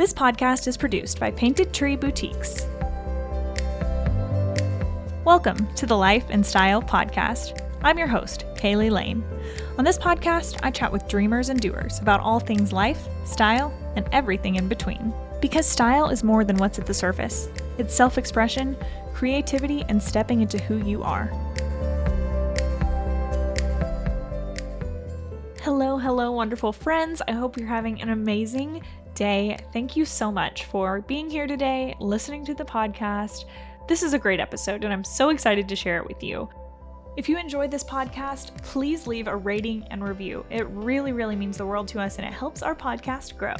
This podcast is produced by Painted Tree Boutiques. Welcome to the Life and Style Podcast. I'm your host, Caylie Lane. On this podcast, I chat with dreamers and doers about all things life, style, and everything in between. Because style is more than what's at the surface, it's self expression, creativity, and stepping into who you are. Hello, hello, wonderful friends. I hope you're having an amazing day. Thank you so much for being here today, listening to the podcast. This is a great episode, and I'm so excited to share it with you. If you enjoyed this podcast, please leave a rating and review. It really, really means the world to us and it helps our podcast grow.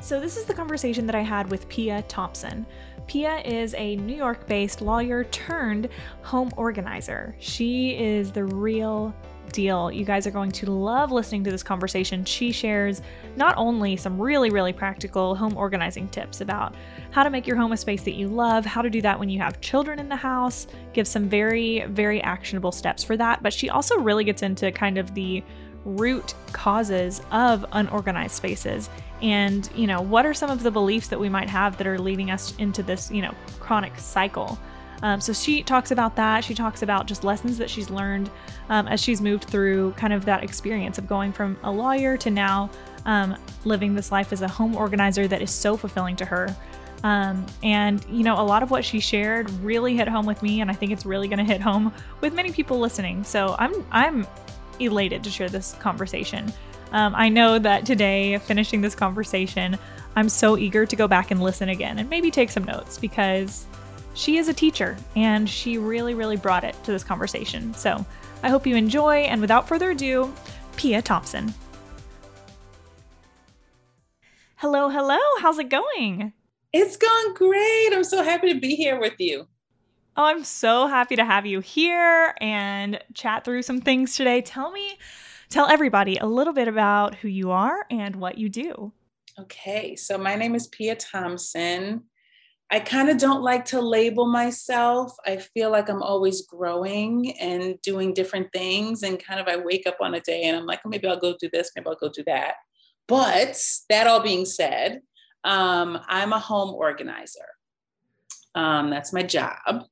So, this is the conversation that I had with Pia Thompson. Pia is a New York based lawyer turned home organizer. She is the real deal. You guys are going to love listening to this conversation. She shares not only some really, really practical home organizing tips about how to make your home a space that you love, how to do that when you have children in the house, gives some very, very actionable steps for that, but she also really gets into kind of the root causes of unorganized spaces and you know what are some of the beliefs that we might have that are leading us into this you know chronic cycle um, so she talks about that. She talks about just lessons that she's learned um, as she's moved through kind of that experience of going from a lawyer to now um, living this life as a home organizer that is so fulfilling to her. Um, and you know, a lot of what she shared really hit home with me, and I think it's really going to hit home with many people listening. So I'm I'm elated to share this conversation. Um, I know that today, finishing this conversation, I'm so eager to go back and listen again and maybe take some notes because she is a teacher and she really, really brought it to this conversation. So I hope you enjoy. And without further ado, Pia Thompson. Hello, hello. How's it going? It's going great. I'm so happy to be here with you. Oh, I'm so happy to have you here and chat through some things today. Tell me, tell everybody a little bit about who you are and what you do. Okay, so my name is Pia Thompson. I kind of don't like to label myself. I feel like I'm always growing and doing different things. And kind of I wake up on a day and I'm like, maybe I'll go do this, maybe I'll go do that. But that all being said, um, I'm a home organizer. Um, that's my job.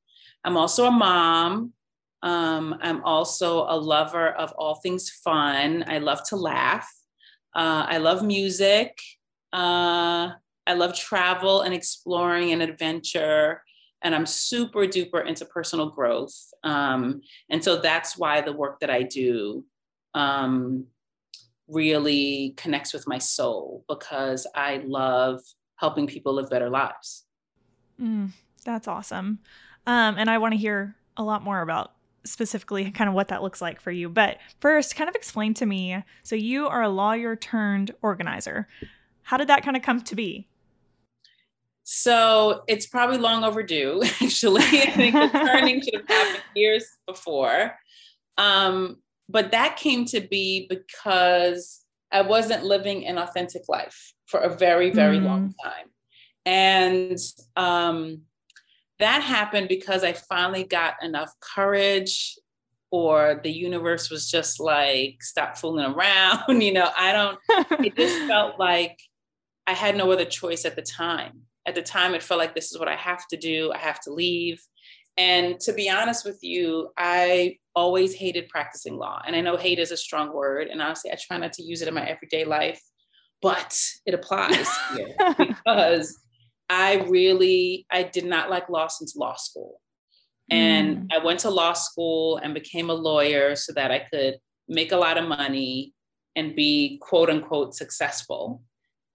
I'm also a mom. Um, I'm also a lover of all things fun. I love to laugh. Uh, I love music. Uh, I love travel and exploring and adventure. And I'm super duper into personal growth. Um, and so that's why the work that I do um, really connects with my soul because I love helping people live better lives. Mm, that's awesome. Um, and I want to hear a lot more about specifically kind of what that looks like for you. But first, kind of explain to me so you are a lawyer turned organizer. How did that kind of come to be? So it's probably long overdue, actually. I think the turning should have happened years before. Um, but that came to be because I wasn't living an authentic life for a very, very mm. long time. And um, that happened because I finally got enough courage, or the universe was just like, stop fooling around. you know, I don't, it just felt like I had no other choice at the time at the time it felt like this is what I have to do. I have to leave. And to be honest with you, I always hated practicing law. And I know hate is a strong word. And honestly, I try not to use it in my everyday life, but it applies because I really, I did not like law since law school. And mm. I went to law school and became a lawyer so that I could make a lot of money and be quote unquote successful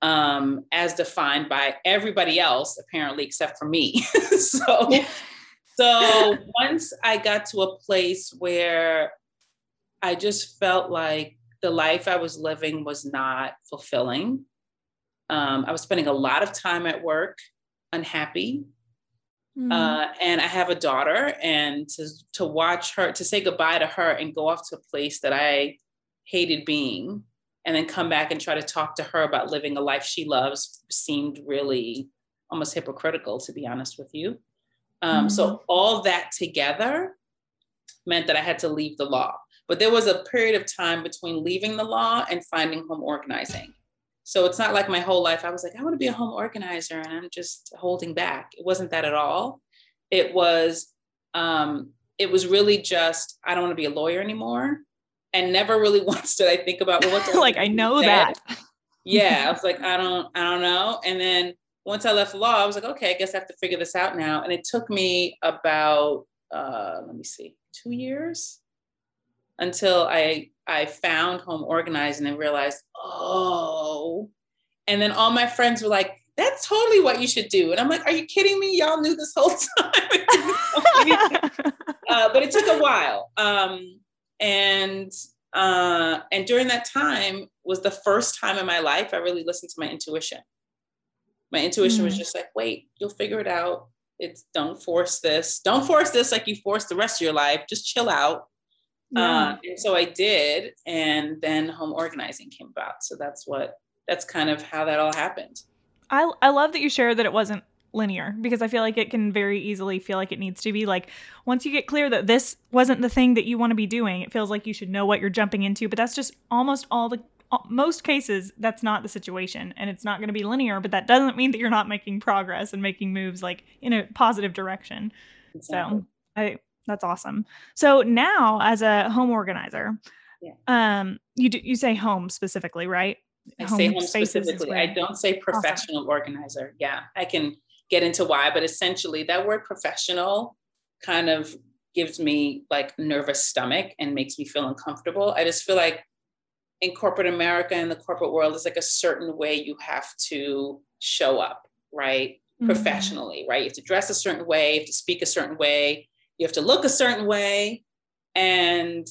um, as defined by everybody else, apparently, except for me. so, so once I got to a place where I just felt like the life I was living was not fulfilling. Um, I was spending a lot of time at work, unhappy. Mm-hmm. Uh, and I have a daughter, and to to watch her, to say goodbye to her, and go off to a place that I hated being, and then come back and try to talk to her about living a life she loves seemed really almost hypocritical, to be honest with you. Um, mm-hmm. So all that together meant that I had to leave the law. But there was a period of time between leaving the law and finding home organizing. So it's not like my whole life I was like, I want to be a home organizer and I'm just holding back. It wasn't that at all. It was, um, it was really just, I don't want to be a lawyer anymore. And never really once did I think about well, what like I know that. yeah. I was like, I don't, I don't know. And then once I left law, I was like, okay, I guess I have to figure this out now. And it took me about uh, let me see, two years until I I found home organizing and realized, oh, and then all my friends were like, that's totally what you should do. And I'm like, are you kidding me? Y'all knew this whole time. uh, but it took a while. Um, and uh, and during that time was the first time in my life I really listened to my intuition. My intuition mm. was just like, wait, you'll figure it out it's don't force this don't force this like you force the rest of your life just chill out yeah. uh, and so i did and then home organizing came about so that's what that's kind of how that all happened i i love that you shared that it wasn't linear because i feel like it can very easily feel like it needs to be like once you get clear that this wasn't the thing that you want to be doing it feels like you should know what you're jumping into but that's just almost all the most cases that's not the situation and it's not going to be linear but that doesn't mean that you're not making progress and making moves like in a positive direction exactly. so i that's awesome so now as a home organizer yeah. um you do you say home specifically right i home say home specifically i don't say professional awesome. organizer yeah i can get into why but essentially that word professional kind of gives me like nervous stomach and makes me feel uncomfortable i just feel like in corporate America and the corporate world is like a certain way you have to show up, right? Mm-hmm. Professionally, right? You have to dress a certain way, you have to speak a certain way, you have to look a certain way. And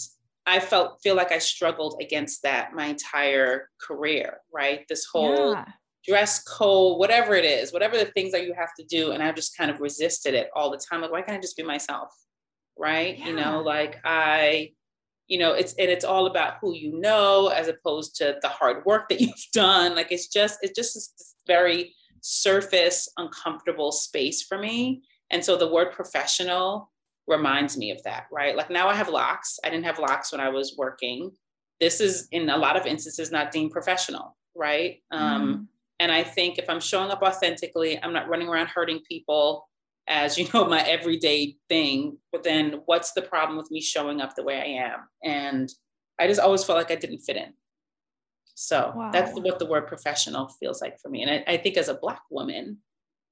I felt feel like I struggled against that my entire career, right? This whole yeah. Dress code, whatever it is, whatever the things that you have to do. And I've just kind of resisted it all the time. Like, why can't I just be myself? Right. Yeah. You know, like I you know it's and it's all about who you know as opposed to the hard work that you've done like it's just it's just this very surface uncomfortable space for me and so the word professional reminds me of that right like now i have locks i didn't have locks when i was working this is in a lot of instances not deemed professional right mm. um, and i think if i'm showing up authentically i'm not running around hurting people as you know my everyday thing but then what's the problem with me showing up the way i am? And i just always felt like i didn't fit in. So wow. that's what the word professional feels like for me. And I, I, think as a black woman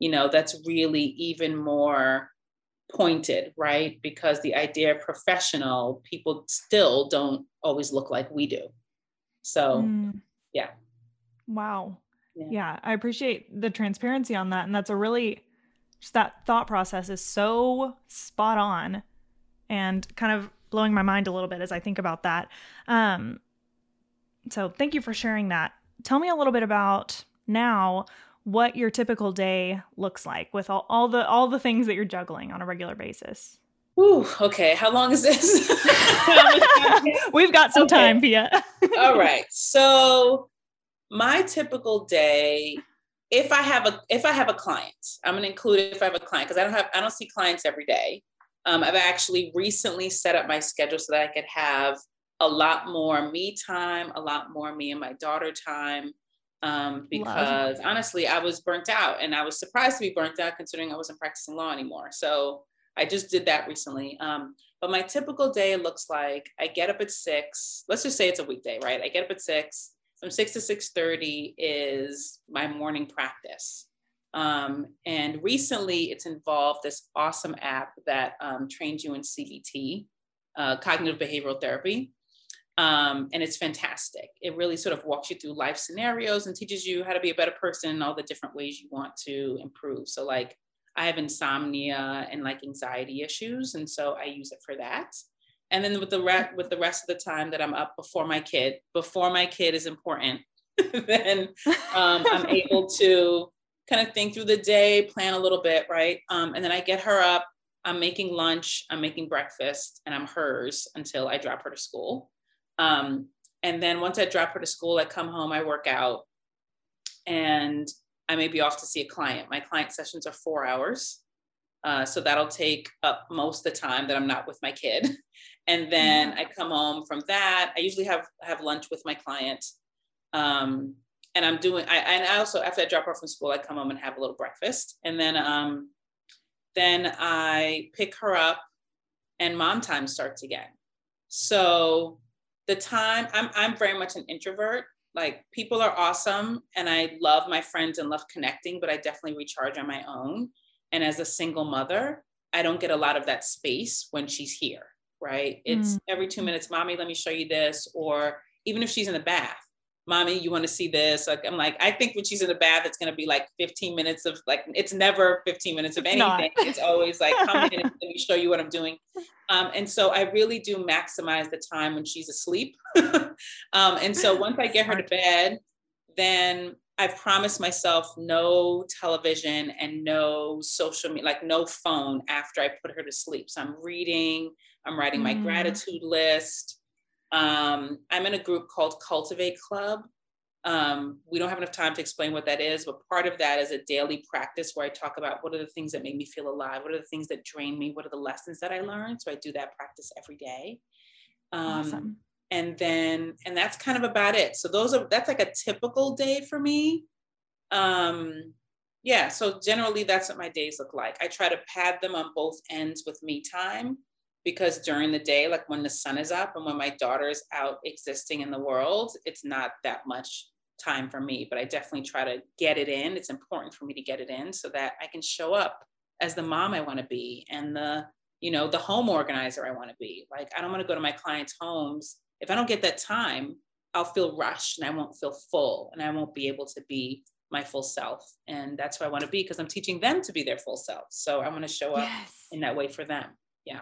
you know that's really even more pointed right? Because the idea of professional people still don't always look like we do. So mm. yeah. Wow yeah. yeah i appreciate the transparency on that and that's a really just that thought process is so spot on and kind of blowing my mind a little bit as I think about that. Um, so thank you for sharing that. Tell me a little bit about now what your typical day looks like with all, all the all the things that you're juggling on a regular basis. Ooh, okay. How long is this? We've got some okay. time, Pia. all right. So my typical day if I have a if I have a client, I'm gonna include if I have a client because I don't have I don't see clients every day. Um, I've actually recently set up my schedule so that I could have a lot more me time, a lot more me and my daughter time. Um, because Love. honestly, I was burnt out and I was surprised to be burnt out considering I wasn't practicing law anymore. So I just did that recently. Um, but my typical day looks like I get up at six. Let's just say it's a weekday, right? I get up at six from 6 to 6.30 is my morning practice. Um, and recently it's involved this awesome app that um, trains you in cbt uh, cognitive behavioral therapy. Um, and it's fantastic. It really sort of walks you through life scenarios and teaches you how to be a better person and all the different ways you want to improve. So like i have insomnia and like anxiety issues and so i use it for that and then with the rest with the rest of the time that i'm up before my kid before my kid is important then um, i'm able to kind of think through the day plan a little bit right? Um, and then i get her up i'm making lunch i'm making breakfast and i'm hers until i drop her to school. Um, and then once i drop her to school i come home i work out and i may be off to see a client. My client sessions are four hours uh, so that'll take up most of the time that I'm not with my kid. And then I come home from that. I usually have have lunch with my client. Um, and I'm doing, I, and I also, after I drop her off from school, I come home and have a little breakfast. And then, um, then I pick her up and mom time starts again. So the time I'm, I'm very much an introvert. Like people are awesome and I love my friends and love connecting, but I definitely recharge on my own. And as a single mother, I don't get a lot of that space when she's here, right? It's mm. every two minutes, mommy, let me show you this. Or even if she's in the bath, mommy, you want to see this? Like, I'm like, I think when she's in the bath, it's going to be like 15 minutes of like, it's never 15 minutes of anything. It's always like, come in and let me show you what I'm doing. Um, and so I really do maximize the time when she's asleep. um, and so once I get her to bed, then I've promised myself no television and no social media, like no phone after I put her to sleep. So I'm reading, I'm writing my mm. gratitude list. Um, I'm in a group called Cultivate Club. Um, we don't have enough time to explain what that is, but part of that is a daily practice where I talk about what are the things that make me feel alive, what are the things that drain me, what are the lessons that I learned. So I do that practice every day. Um, awesome. And then, and that's kind of about it. So those are that's like a typical day for me. Um, yeah, so generally that's what my days look like. I try to pad them on both ends with me time because during the day, like when the sun is up and when my daughter is out existing in the world, it's not that much time for me, but I definitely try to get it in. It's important for me to get it in so that I can show up as the mom I want to be and the, you know, the home organizer I want to be. Like, I don't want to go to my clients' homes. If I don't get that time, I'll feel rushed and I won't feel full and I won't be able to be my full self. And that's who I want to be because I'm teaching them to be their full self. So I want to show up yes. in that way for them. Yeah.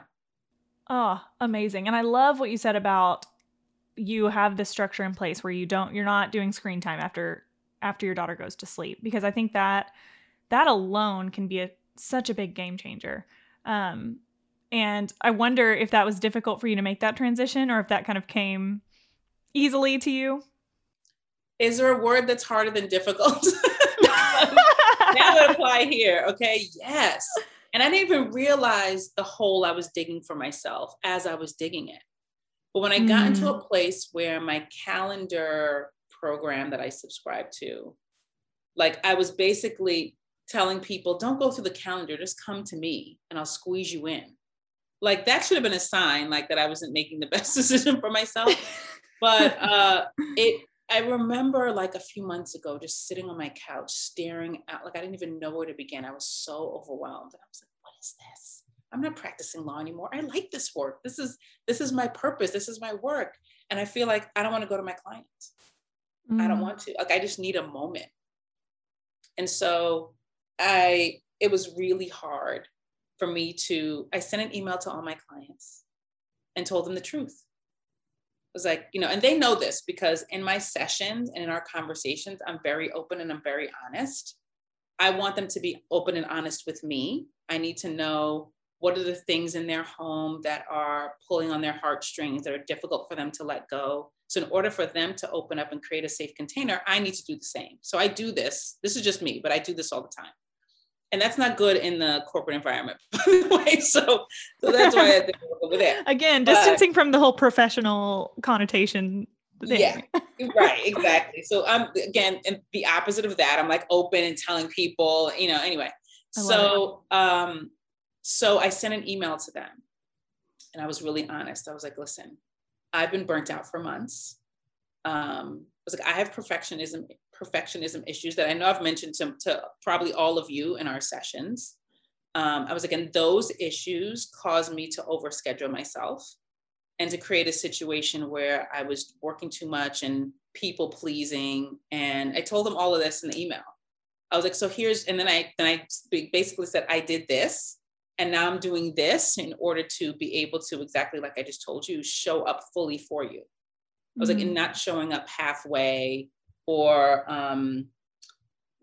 Oh, amazing. And I love what you said about you have this structure in place where you don't you're not doing screen time after after your daughter goes to sleep because I think that that alone can be a such a big game changer. Um and I wonder if that was difficult for you to make that transition or if that kind of came easily to you. Is there a word that's harder than difficult? that would apply here. Okay. Yes. And I didn't even realize the hole I was digging for myself as I was digging it. But when I got mm. into a place where my calendar program that I subscribed to, like I was basically telling people, don't go through the calendar, just come to me and I'll squeeze you in. Like that should have been a sign like that I wasn't making the best decision for myself. but uh it I remember like a few months ago just sitting on my couch staring at like I didn't even know where to begin. I was so overwhelmed. And I was like, what is this? I'm not practicing law anymore. I like this work. This is this is my purpose. This is my work. And I feel like I don't want to go to my clients. Mm. I don't mm. want to. Like I just need a moment. And so I it was really hard for me to I sent an email to all my clients and told them the truth was like, you know, and they know this because in my sessions and in our conversations, I'm very open and I'm very honest. I want them to be open and honest with me. I need to know what are the things in their home that are pulling on their heartstrings that are difficult for them to let go. So, in order for them to open up and create a safe container, I need to do the same. So, I do this. This is just me, but I do this all the time and that's not good in the corporate environment by the way. So so that's why i think over there. Again distancing from the whole professional connotation thing. yeah right exactly. So i'm again and the opposite of that i'm like open and telling people you know anyway. So um so i sent an email to them and i was really honest. I was like listen i've been burnt out for months. Um I was like i have perfectionism perfectionism issues that I know I've mentioned to, to probably all of you in our sessions. Um, I was like, and those issues caused me to overschedule myself and to create a situation where I was working too much and people pleasing. And I told them all of this in the email. I was like, so here's, and then I then I basically said I did this, and now I'm doing this in order to be able to exactly like I just told you, show up fully for you. I was mm-hmm. like, and not showing up halfway or um,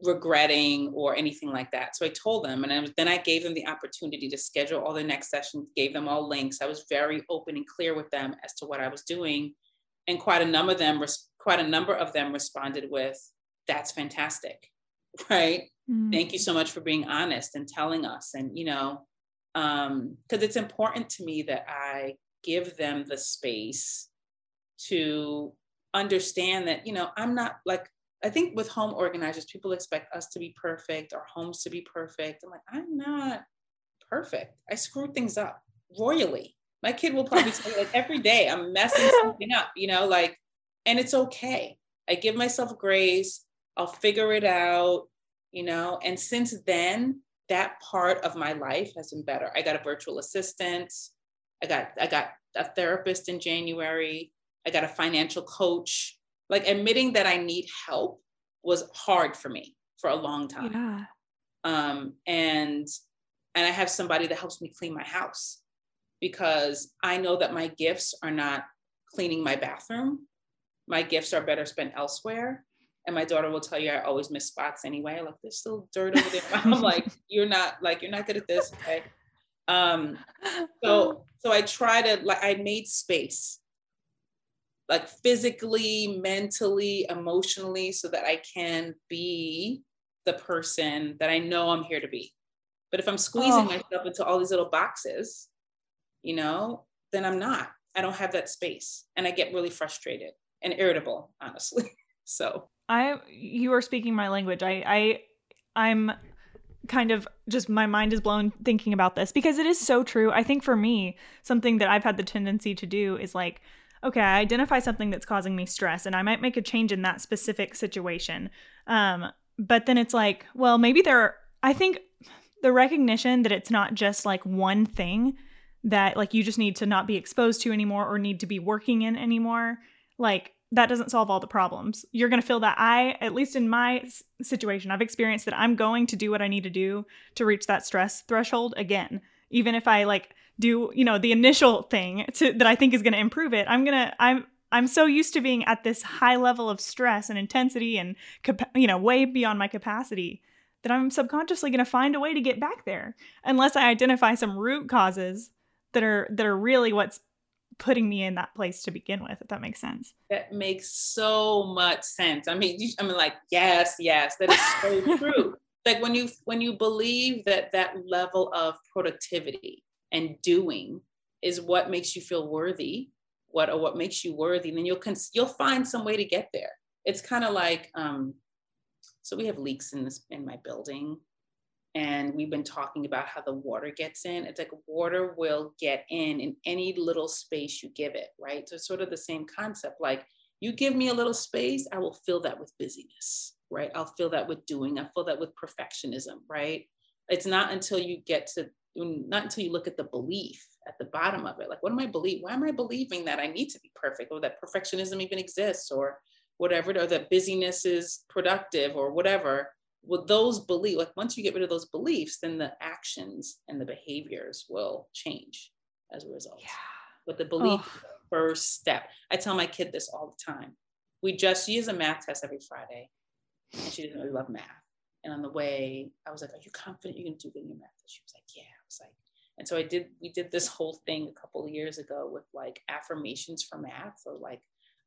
regretting or anything like that. So I told them, and I was, then I gave them the opportunity to schedule all the next sessions, gave them all links. I was very open and clear with them as to what I was doing, and quite a number of them, quite a number of them responded with, "That's fantastic, right? Mm-hmm. Thank you so much for being honest and telling us." And you know, because um, it's important to me that I give them the space to understand that you know i'm not like I think with home organizers, people expect us to be perfect, our homes to be perfect. I'm like, I'm not perfect. I screw things up royally. My kid will probably tell you like every day I'm messing something up, you know, like, and it's okay. I give myself grace. I'll figure it out, you know. And since then, that part of my life has been better. I got a virtual assistant. I got I got a therapist in January. I got a financial coach. Like admitting that I need help was hard for me for a long time. Yeah. Um, and and I have somebody that helps me clean my house because I know that my gifts are not cleaning my bathroom. My gifts are better spent elsewhere. And my daughter will tell you I always miss spots anyway. Like there's still dirt over there. I'm like, you're not like you're not good at this. Okay. Um, so so I try to like I made space like physically, mentally, emotionally, so that I can be the person that I know I'm here to be. But if I'm squeezing oh. myself into all these little boxes, you know, then I'm not. I don't have that space. And I get really frustrated and irritable, honestly. so I you are speaking my language. I I I'm kind of just my mind is blown thinking about this because it is so true. I think for me, something that I've had the tendency to do is like, okay, I identify something that's causing me stress and I might make a change in that specific situation. Um, but then it's like, well, maybe there are, I think the recognition that it's not just like one thing that like you just need to not be exposed to anymore or need to be working in anymore. Like that doesn't solve all the problems. You're going to feel that I, at least in my situation, I've experienced that I'm going to do what I need to do to reach that stress threshold again. Even if I like do, you know, the initial thing to, that I think is going to improve it, I'm going to, I'm, I'm so used to being at this high level of stress and intensity and, you know, way beyond my capacity that I'm subconsciously going to find a way to get back there unless I identify some root causes that are that are really what's putting me in that place to begin with if that makes sense. That makes so much sense. I mean you, i mean like yes yes that is so true. Like when you when you believe that that level of productivity and doing is what makes you feel worthy what or what makes you worthy and then you'll cons- you'll find some way to get there it's kind of like um so we have leaks in this in my building and we've been talking about how the water gets in. It's like water will get in in any little space you give it, right? So it's sort of the same concept. Like you give me a little space, I will fill that with busyness, right? I'll fill that with doing. I fill that with perfectionism, right? It's not until you get to not until you look at the belief at the bottom of it. Like, what am I believe? Why am I believing that I need to be perfect, or that perfectionism even exists, or whatever, or that busyness is productive, or whatever? with those beliefs, like once you get rid of those beliefs, then the actions and the behaviors will change as a result. Yeah. But the belief oh. the first step. I tell my kid this all the time. We just she a math test every Friday, and she doesn't really love math. And on the way, I was like, "Are you confident you can do good in your math?" She was like, "Yeah." I was like, and so I did. We did this whole thing a couple of years ago with like affirmations for math, or like,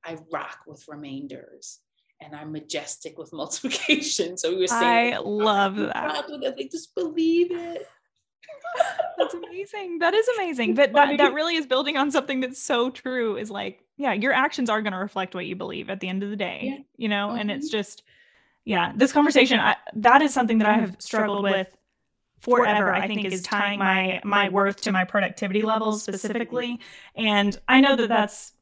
"I rock with remainders." and I'm majestic with multiplication. So we were saying, I love that. Like, just believe it. that's amazing. That is amazing. But that, that really is building on something that's so true is like, yeah, your actions are going to reflect what you believe at the end of the day, yeah. you know? Mm-hmm. And it's mm-hmm. just, yeah, this conversation, I, that is something that I have struggled with forever, I think is tying my, my worth to my productivity levels specifically. And I know that that's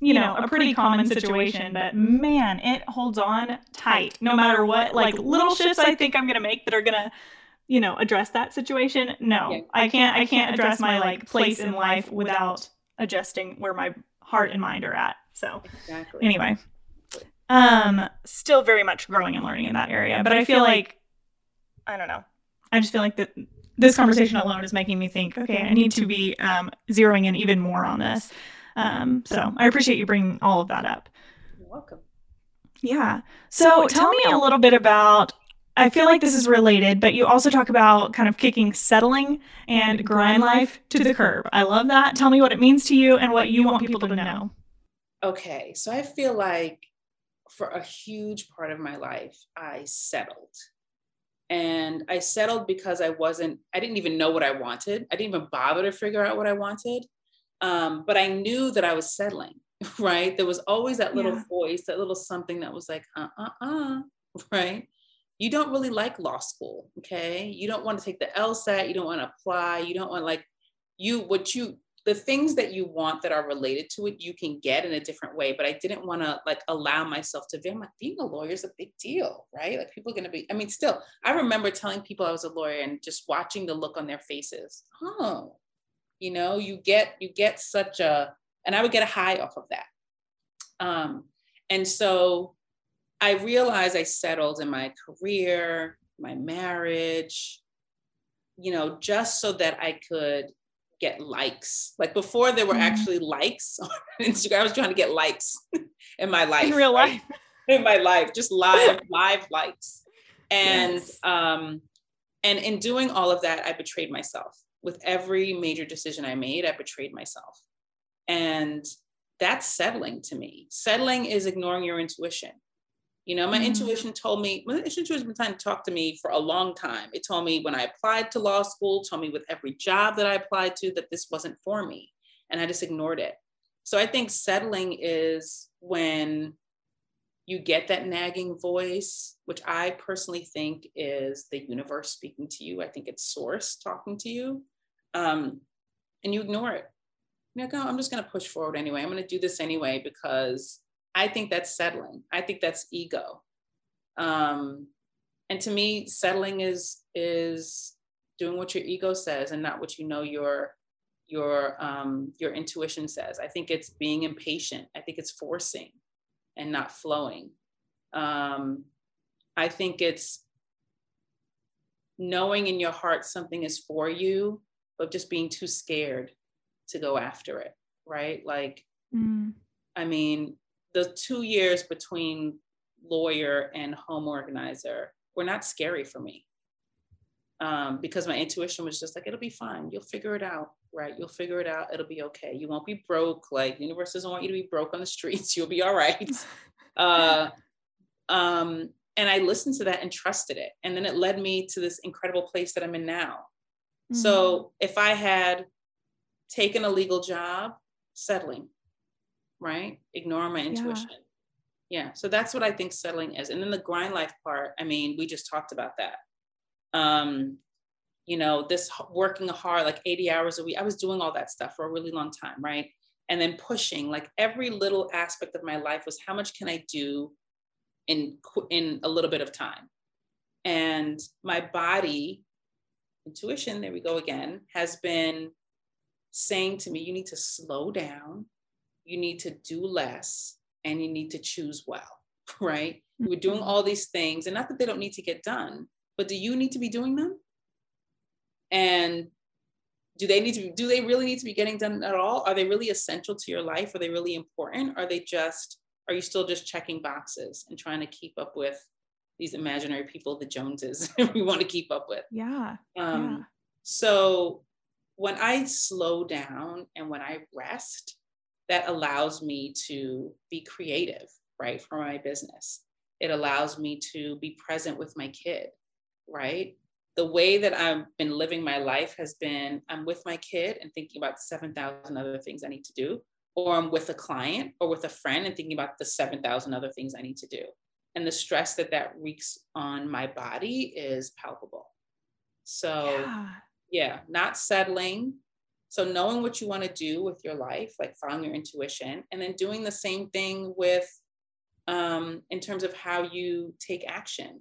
you know, a pretty common situation, but man, it holds on tight no matter what. Like little shifts I think I'm going to make that are going to, you know, address that situation. No, yeah. I can't, I can't address my like place in life without adjusting where my heart and mind are at. So exactly. anyway, um, still very much growing and learning in that area, but I feel like, I don't know. I just feel like that this conversation alone is making me think, okay, I need to be um, zeroing in even more on this. Um, so I appreciate you bringing all of that up. You're welcome. Yeah. So tell me a little bit about. I feel like this is related, but you also talk about kind of kicking settling and grind life to the curb. I love that. Tell me what it means to you and what you want people to know. Okay. So I feel like for a huge part of my life, I settled. And I settled because I wasn't, I didn't even know what I wanted. I didn't even bother to figure out what I wanted. Um, but I knew that I was settling. right? There was always that little yeah. voice, that little something that was like, uh uh uh, right? You don't really like law school, okay? You don't want to take the LSAT, you don't want to apply, you don't want like you what you the things that you want that are related to it you can get in a different way but i didn't want to like allow myself to be I'm like being a lawyer is a big deal right? Like people are going to be i mean still i remember telling people i was a lawyer and just watching the look on their faces. Oh you know you get you get such a and i would get a high off of that. Um and so i realized i settled in my career my marriage you know just so that i could get likes. Like before there were mm. actually likes on Instagram. I was trying to get likes in my life. In real right? life. In my life, just live, live likes. And yes. um, and in doing all of that, I betrayed myself. With every major decision I made, I betrayed myself. And that's settling to me. Settling is ignoring your intuition. You know, my mm-hmm. intuition told me, my intuition has been trying to talk to me for a long time. It told me when I applied to law school, told me with every job that I applied to that this wasn't for me. And I just ignored it. So I think settling is when you get that nagging voice, which I personally think is the universe speaking to you. I think it's source talking to you. Um, and you ignore it. You're like, oh, I'm just going to push forward anyway. I'm going to do this anyway because I think that's settling. I think that's ego. Um, and to me, settling is is doing what your ego says and not what you know your your um, your intuition says. I think it's being impatient. I think it's forcing and not flowing. Um, I think it's knowing in your heart something is for you, but just being too scared to go after it. Right? Like, mm. I mean, the two years between lawyer and home organizer were not scary for me. Um, because my intuition was just like it'll be fine. You'll figure it out right? You'll figure it out. It'll be okay. You won't be broke. Like the universe doesn't want you to be broke on the streets. You'll be all right. Uh, um, and i listened to that and trusted it. And then it led me to this incredible place that i'm in now. Mm-hmm. so if i had taken a legal job settling right? Ignore my intuition. Yeah. yeah. So that's what I think settling is. And then the grind life part, I mean, we just talked about that. Um, you know, this working hard, like 80 hours a week, I was doing all that stuff for a really long time, right? And then pushing, like every little aspect of my life was how much can I do in in a little bit of time? And my body, intuition, there we go again, has been saying to me, you need to slow down you need to do less and you need to choose well, right? We're doing mm-hmm. all these things, and not that they don't need to get done, but do you need to be doing them? And do they need to be, do they really need to be getting done at all? Are they really essential to your life? Are they really important? Are they just, are you still just checking boxes and trying to keep up with these imaginary people, the Joneses we want to keep up with? Yeah. Um, yeah. So when I slow down and when I rest, that allows me to be creative, right, for my business. It allows me to be present with my kid, right? The way that I've been living my life has been I'm with my kid and thinking about 7,000 other things I need to do, or I'm with a client or with a friend and thinking about the 7,000 other things I need to do. And the stress that that wreaks on my body is palpable. So, yeah, yeah not settling, so knowing what you want to do with your life, like following your intuition, and then doing the same thing with um, in terms of how you take action.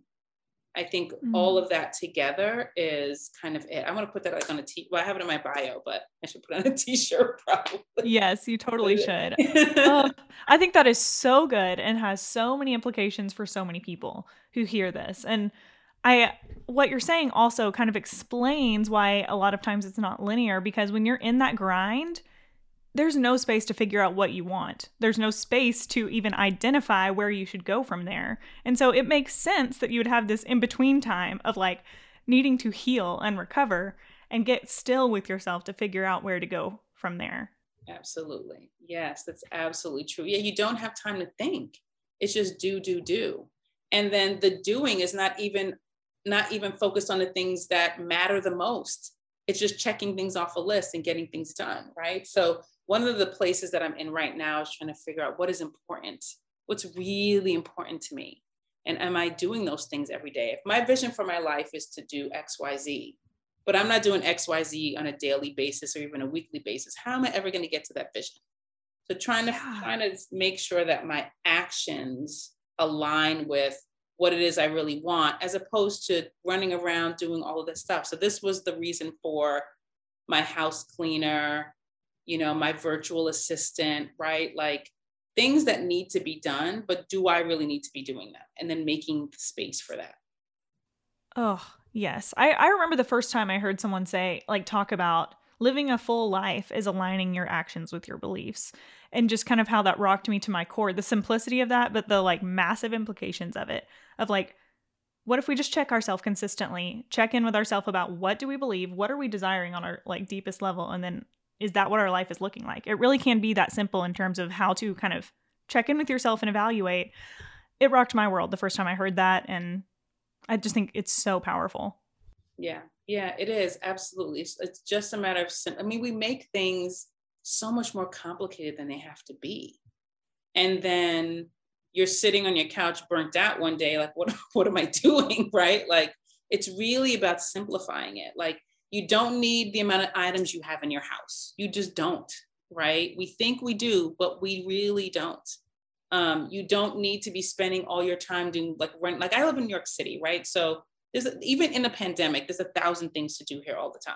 I think mm-hmm. all of that together is kind of it. I'm gonna put that like on a t. Well, I have it in my bio, but I should put on a t-shirt probably. Yes, you totally should. oh, I think that is so good and has so many implications for so many people who hear this. And I what you're saying also kind of explains why a lot of times it's not linear because when you're in that grind, there's no space to figure out what you want. There's no space to even identify where you should go from there. And so it makes sense that you would have this in between time of like needing to heal and recover and get still with yourself to figure out where to go from there. Absolutely. Yes, that's absolutely true. Yeah, you don't have time to think. It's just do, do, do. And then the doing is not even not even focused on the things that matter the most. It's just checking things off a list and getting things done, right? So one of the places that I'm in right now is trying to figure out what is important, what's really important to me. And am I doing those things every day? If my vision for my life is to do XYZ, but I'm not doing XYZ on a daily basis or even a weekly basis, how am I ever going to get to that vision? So trying to yeah. trying to make sure that my actions align with what it is I really want, as opposed to running around doing all of this stuff. So this was the reason for my house cleaner, you know, my virtual assistant, right? Like things that need to be done, but do I really need to be doing that? And then making the space for that. Oh, yes. I, I remember the first time I heard someone say, like, talk about living a full life is aligning your actions with your beliefs and just kind of how that rocked me to my core the simplicity of that but the like massive implications of it of like what if we just check ourselves consistently check in with ourselves about what do we believe what are we desiring on our like deepest level and then is that what our life is looking like? It really can be that simple in terms of how to kind of check in with yourself and evaluate. It rocked my world the first time i heard that and i just think it's so powerful. Yeah. Yeah it is. Absolutely. It's, just a matter of i mean we make things so much more complicated than they have to be. And then you're sitting on your couch burnt out one day, like, what, what am I doing? Right? Like, it's really about simplifying it. Like, you don't need the amount of items you have in your house. You just don't, right? We think we do, but we really don't. Um, you don't need to be spending all your time doing like rent. Like I live in New York City, right? So there's even in a pandemic, there's a thousand things to do here all the time,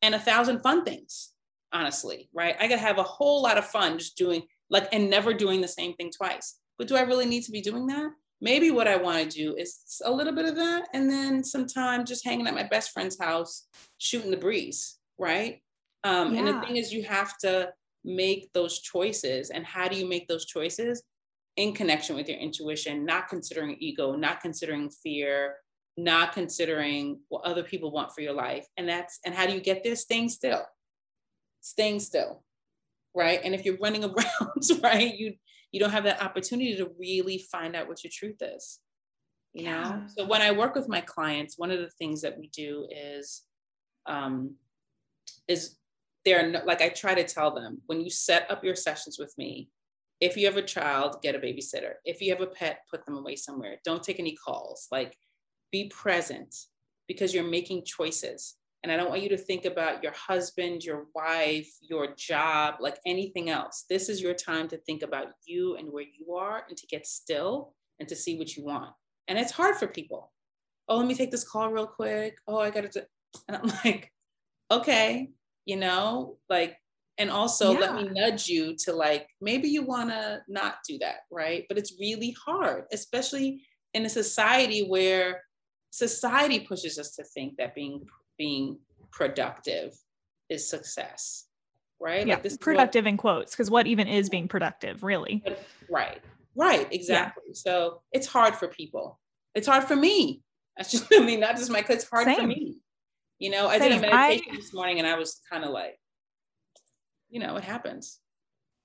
and a thousand fun things honestly, right? I could have a whole lot of fun just doing like and never doing the same thing twice. But do I really need to be doing that? Maybe what I want to do is a little bit of that and then some time just hanging at my best friend's house, shooting the breeze, right? Um, yeah. And the thing is, you have to make those choices. And how do you make those choices? In connection with your intuition, not considering ego, not considering fear, not considering what other people want for your life. And that's, and how do you get there? Staying still staying still, right? And if you're running around, right, you you don't have that opportunity to really find out what your truth is. You yeah. know? So when I work with my clients, one of the things that we do is um is there no, like I try to tell them when you set up your sessions with me, if you have a child, get a babysitter. If you have a pet, put them away somewhere. Don't take any calls. Like be present because you're making choices. And I don't want you to think about your husband, your wife, your job, like anything else. This is your time to think about you and where you are and to get still and to see what you want. And it's hard for people. Oh, let me take this call real quick. Oh, I got to. And I'm like, okay, you know, like, and also yeah. let me nudge you to like, maybe you want to not do that, right? But it's really hard, especially in a society where society pushes us to think that being being productive is success right? Yeah like this productive what, in quotes because what even is being productive really? Right right exactly. Yeah. so it's hard for people. It's hard for me. That's just i mean not just my kids hard Same. for me. You know i Same. did a meditation I, this morning and i was kind of like you know it happens.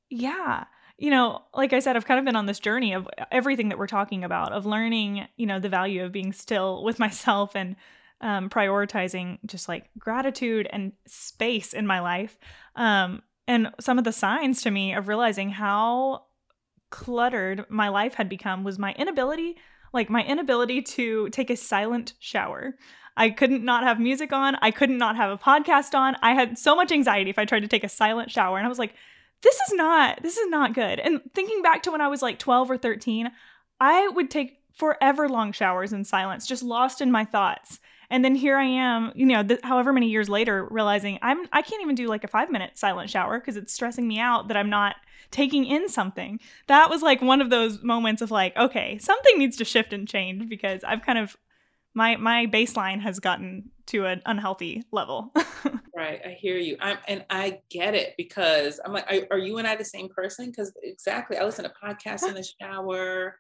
Yeah. You know, like I said, I've kind of been on this journey of everything that we're talking about, of learning, you know, the value of being still with myself and um, prioritizing just like gratitude and space in my life. Um, and some of the signs to me of realizing how cluttered my life had become was my inability, like my inability to take a silent shower. I couldn't not have music on. I couldn't not have a podcast on. I had so much anxiety if I tried to take a silent shower. And I was like, this is not, this is not good. And thinking back to when I was like 12 or 13, I would take forever long showers in silence, just lost in my thoughts. And then here I am, you know, th- however many years later, realizing I'm I can't even do like a five minute silent shower because it's stressing me out that I'm not taking in something. That was like one of those moments of like, okay, something needs to shift and change because I've kind of my my baseline has gotten to an unhealthy level. right, I hear you. I'm and I get it because I'm like, are, are you and I the same person? Because exactly, I listen to podcasts in the shower.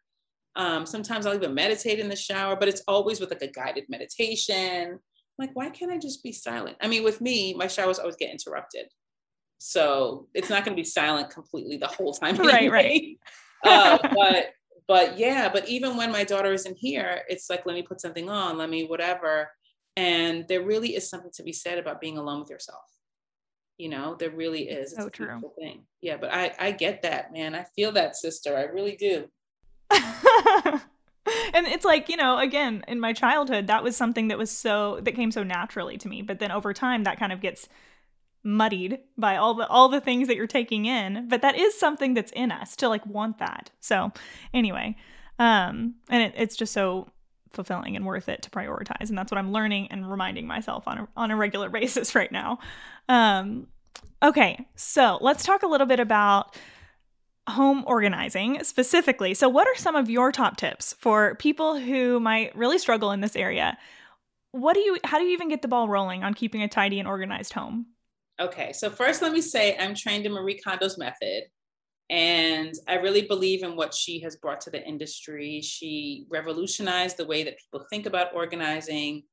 Um, sometimes I'll even meditate in the shower, but it's always with like a guided meditation. I'm like, why can't I just be silent? I mean, with me, my showers always get interrupted. So it's not going to be silent completely the whole time. Anyway. Right, right. uh, but but yeah, but even when my daughter isn't here, it's like, let me put something on, let me whatever. And there really is something to be said about being alone with yourself. You know, there really is. It's so true. Thing. Yeah, but I I get that, man. I feel that, sister. I really do. and it's like you know again in my childhood that was something that was so that came so naturally to me. But then over time that kind of gets muddied by all the all the things that you're taking in. But that is something that's in us to like want that. So anyway um and it, it's just so fulfilling and worth it to prioritize. And that's what i'm learning and reminding myself on a, on a regular basis right now. Um okay so let's talk a little bit about home organizing specifically. So, what are some of your top tips for people who might really struggle in this area? What do you how do you even get the ball rolling on keeping a tidy and organized home? Okay, so first let me say I'm trained in Marie Kondo's method and I really believe in what she has brought to the industry. She revolutionized the way that people think about organizing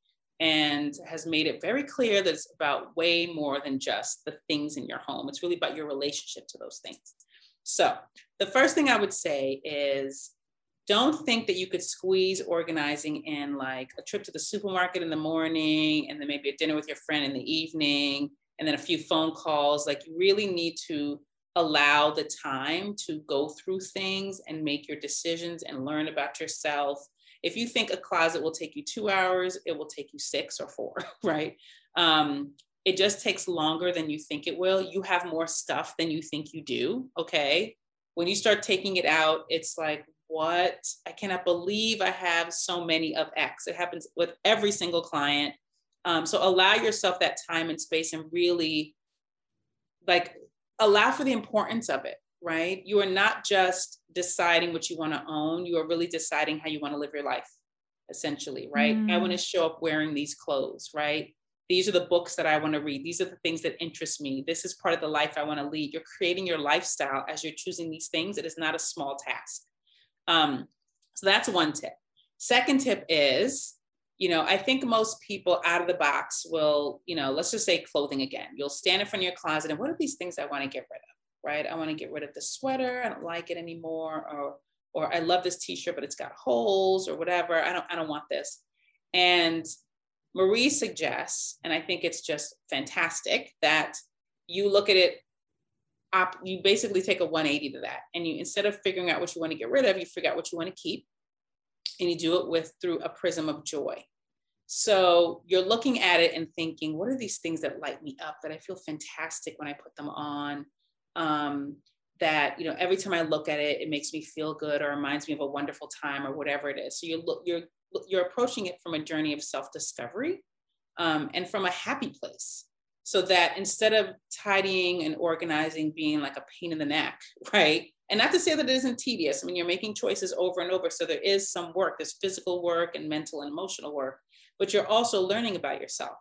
and has made it very clear that it's about way more than just the things in your home. It's really about your relationship to those things. So, the first thing I would say is don't think that you could squeeze organizing in like a trip to the supermarket in the morning and then maybe a dinner with your friend in the evening and then a few phone calls. Like, you really need to allow the time to go through things and make your decisions and learn about yourself. If you think a closet will take you two hours, it will take you six or four, right? Um, it just takes longer than you think it will. You have more stuff than you think you do. Okay. When you start taking it out, it's like, what? I cannot believe I have so many of X. It happens with every single client. Um, so allow yourself that time and space and really like allow for the importance of it, right? You are not just deciding what you want to own, you are really deciding how you want to live your life, essentially, right? Mm. I want to show up wearing these clothes, right? These are the books that I want to read. These are the things that interest me. This is part of the life I want to lead. You're creating your lifestyle as you're choosing these things. It is not a small task. Um, so that's one tip. Second tip is, you know, I think most people out of the box will, you know, let's just say clothing again. You'll stand in front of your closet and what are these things I want to get rid of, right? I want to get rid of the sweater. I don't like it anymore. Or, or I love this t-shirt, but it's got holes or whatever. I don't, I don't want this. And Marie suggests, and I think it's just fantastic, that you look at it op, you basically take a 180 to that. And you instead of figuring out what you want to get rid of, you figure out what you want to keep. And you do it with through a prism of joy. So you're looking at it and thinking, what are these things that light me up that I feel fantastic when I put them on? Um, that you know every time I look at it, it makes me feel good or reminds me of a wonderful time or whatever it is. So you're you're you're approaching it from a journey of self-discovery um, and from a happy place. So that instead of tidying and organizing being like a pain in the neck right? And not to say that it isn't tedious. I mean you're making choices over and over. So there is some work there's physical work and mental and emotional work but you're also learning about yourself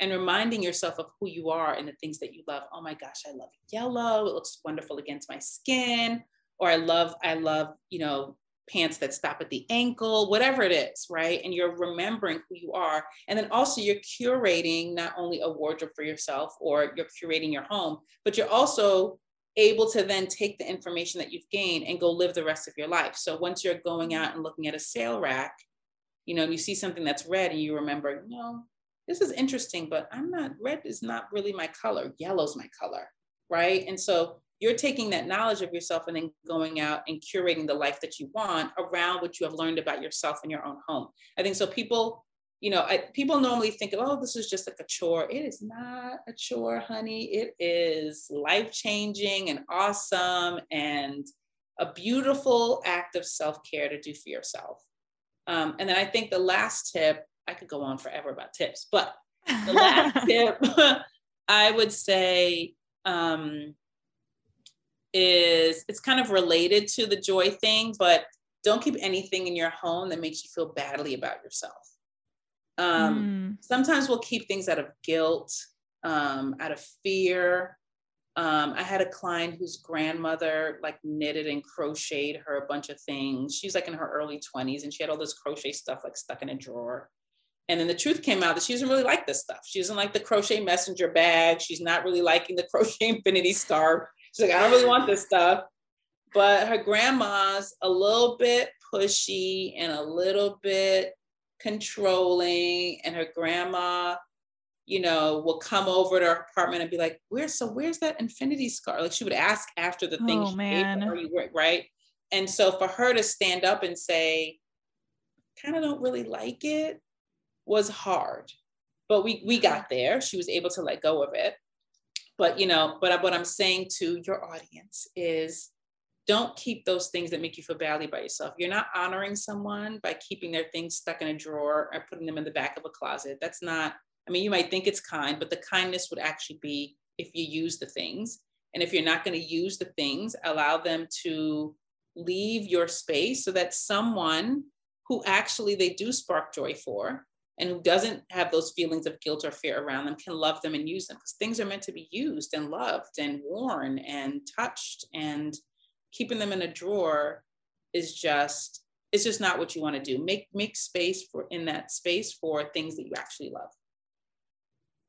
and reminding yourself of who you are and the things that you love. Oh my gosh i love yellow. It looks wonderful against my skin. Or i love i love you know pants that stop at the ankle, whatever it is, right? And you're remembering who you are. And then also you're curating not only a wardrobe for yourself or you're curating your home, but you're also able to then take the information that you've gained and go live the rest of your life. So once you're going out and looking at a sale rack, you know, you see something that's red and you remember, no, this is interesting, but I'm not, red is not really my color. Yellow's my color, right? And so you're taking that knowledge of yourself and then going out and curating the life that you want around what you have learned about yourself in your own home. I think so. People, you know, I, people normally think, oh, this is just like a chore. It is not a chore, honey. It is life changing and awesome and a beautiful act of self care to do for yourself. Um, and then I think the last tip, I could go on forever about tips, but the last tip I would say, um, is it's kind of related to the joy thing, but don't keep anything in your home that makes you feel badly about yourself. Um, mm. Sometimes we'll keep things out of guilt, um, out of fear. Um, I had a client whose grandmother like knitted and crocheted her a bunch of things. She's like in her early 20s and she had all this crochet stuff like stuck in a drawer. And then the truth came out that she doesn't really like this stuff. She doesn't like the crochet messenger bag. She's not really liking the crochet infinity scarf. She's like, I don't really want this stuff. But her grandma's a little bit pushy and a little bit controlling. And her grandma you know, will come over to her apartment and be like, "Where's so where's that infinity scar?" Like she would ask after the thing oh, she man. gave her, right? And so for her to stand up and say, "Kind of don't really like it," was hard, but we we got there. She was able to let go of it. But you know, but what I'm saying to your audience is don't keep those things that make you feel badly about yourself. You're not honoring someone by keeping their things stuck in a drawer or putting them in the back of a closet. That's not, I mean, you might think it's kind, but the kindness would actually be if you use the things. And if you're not going to use the things, allow them to leave your space so that someone who actually they do spark joy for and who doesn't have those feelings of guilt or fear around them can love them and use them because things are meant to be used and loved and worn and touched and keeping them in a drawer is just it's just not what you want to do. Make make space for in that space for things that you actually love.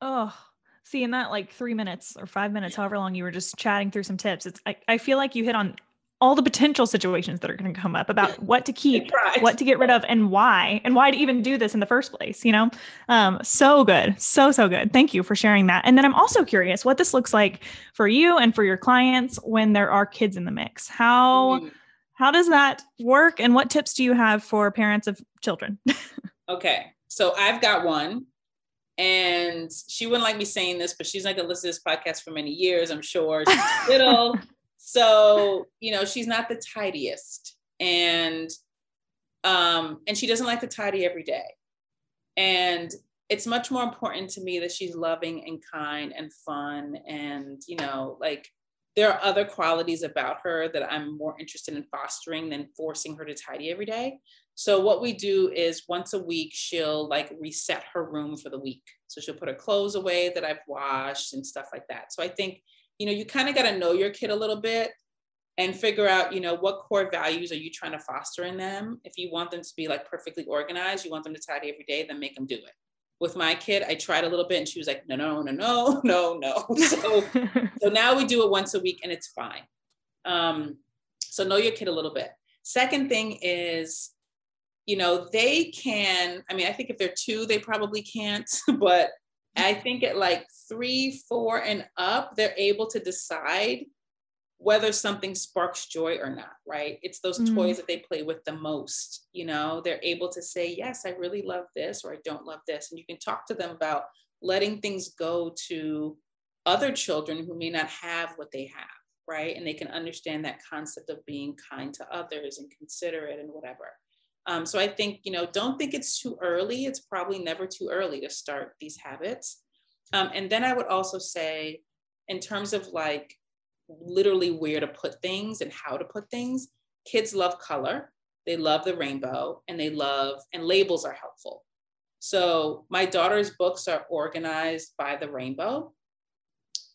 Oh see in that like three minutes or five minutes however long you were just chatting through some tips it's i, I feel like you hit on all the potential situations that are going to come up about what to keep, what to get rid of, and why, and why to even do this in the first place. You know, um, so good, so so good. Thank you for sharing that. And then I'm also curious what this looks like for you and for your clients when there are kids in the mix. How mm. how does that work, and what tips do you have for parents of children? okay, so I've got one. And she wouldn't like me saying this, but she's not gonna listen to this podcast for many years, I'm sure. She's little. So, you know, she's not the tidiest and um and she doesn't like to tidy every day. And it's much more important to me that she's loving and kind and fun and, you know, like there are other qualities about her that I'm more interested in fostering than forcing her to tidy every day. So what we do is once a week she'll like reset her room for the week. So she'll put her clothes away that I've washed and stuff like that. So I think you know, you kind of got to know your kid a little bit and figure out, you know, what core values are you trying to foster in them? If you want them to be like perfectly organized, you want them to tidy every day, then make them do it. With my kid, I tried a little bit and she was like, no, no, no, no, no, no. So, so now we do it once a week and it's fine. Um, so know your kid a little bit. Second thing is, you know, they can, I mean, I think if they're two, they probably can't, but I think at like three, four, and up, they're able to decide whether something sparks joy or not, right? It's those mm-hmm. toys that they play with the most. You know, they're able to say, Yes, I really love this, or I don't love this. And you can talk to them about letting things go to other children who may not have what they have, right? And they can understand that concept of being kind to others and considerate and whatever. Um, so I think, you know, don't think it's too early. It's probably never too early to start these habits. Um, and then I would also say, in terms of like literally where to put things and how to put things, kids love color, they love the rainbow, and they love, and labels are helpful. So my daughter's books are organized by the rainbow.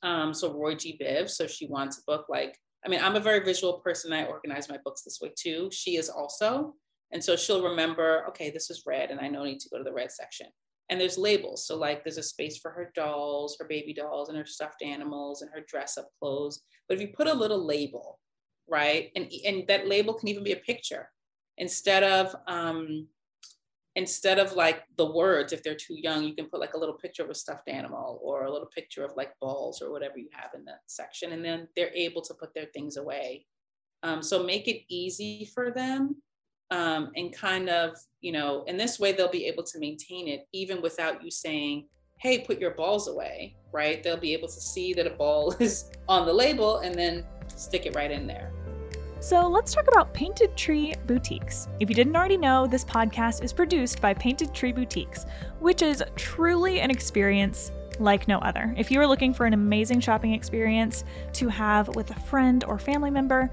Um, so Roy G. Biv, so she wants a book like, I mean, I'm a very visual person. I organize my books this way too. She is also. And so she'll remember, okay, this is red and I know I need to go to the red section. And there's labels. So like there's a space for her dolls, her baby dolls and her stuffed animals and her dress up clothes. But if you put a little label, right? And, and that label can even be a picture instead of, um, instead of like the words, if they're too young, you can put like a little picture of a stuffed animal or a little picture of like balls or whatever you have in that section. And then they're able to put their things away. Um, so make it easy for them um, and kind of, you know, in this way, they'll be able to maintain it even without you saying, hey, put your balls away, right? They'll be able to see that a ball is on the label and then stick it right in there. So let's talk about Painted Tree Boutiques. If you didn't already know, this podcast is produced by Painted Tree Boutiques, which is truly an experience like no other. If you are looking for an amazing shopping experience to have with a friend or family member,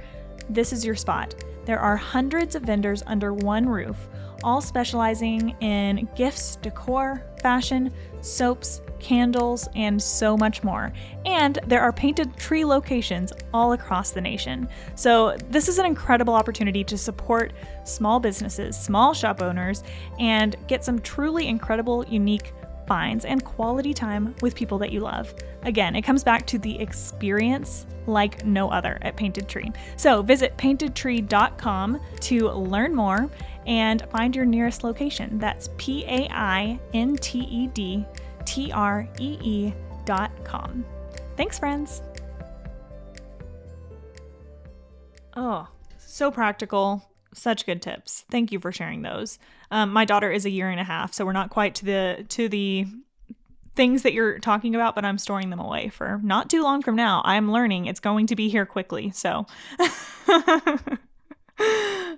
this is your spot. There are hundreds of vendors under one roof, all specializing in gifts, decor, fashion, soaps, candles, and so much more. And there are painted tree locations all across the nation. So, this is an incredible opportunity to support small businesses, small shop owners, and get some truly incredible, unique finds and quality time with people that you love. Again, it comes back to the experience like no other at Painted Tree. So visit paintedtree.com to learn more and find your nearest location. That's P A I N T E D T R E E dot com. Thanks, friends. Oh, so practical. Such good tips. Thank you for sharing those. Um, my daughter is a year and a half, so we're not quite to the to the things that you're talking about, but I'm storing them away for not too long from now. I'm learning it's going to be here quickly. So,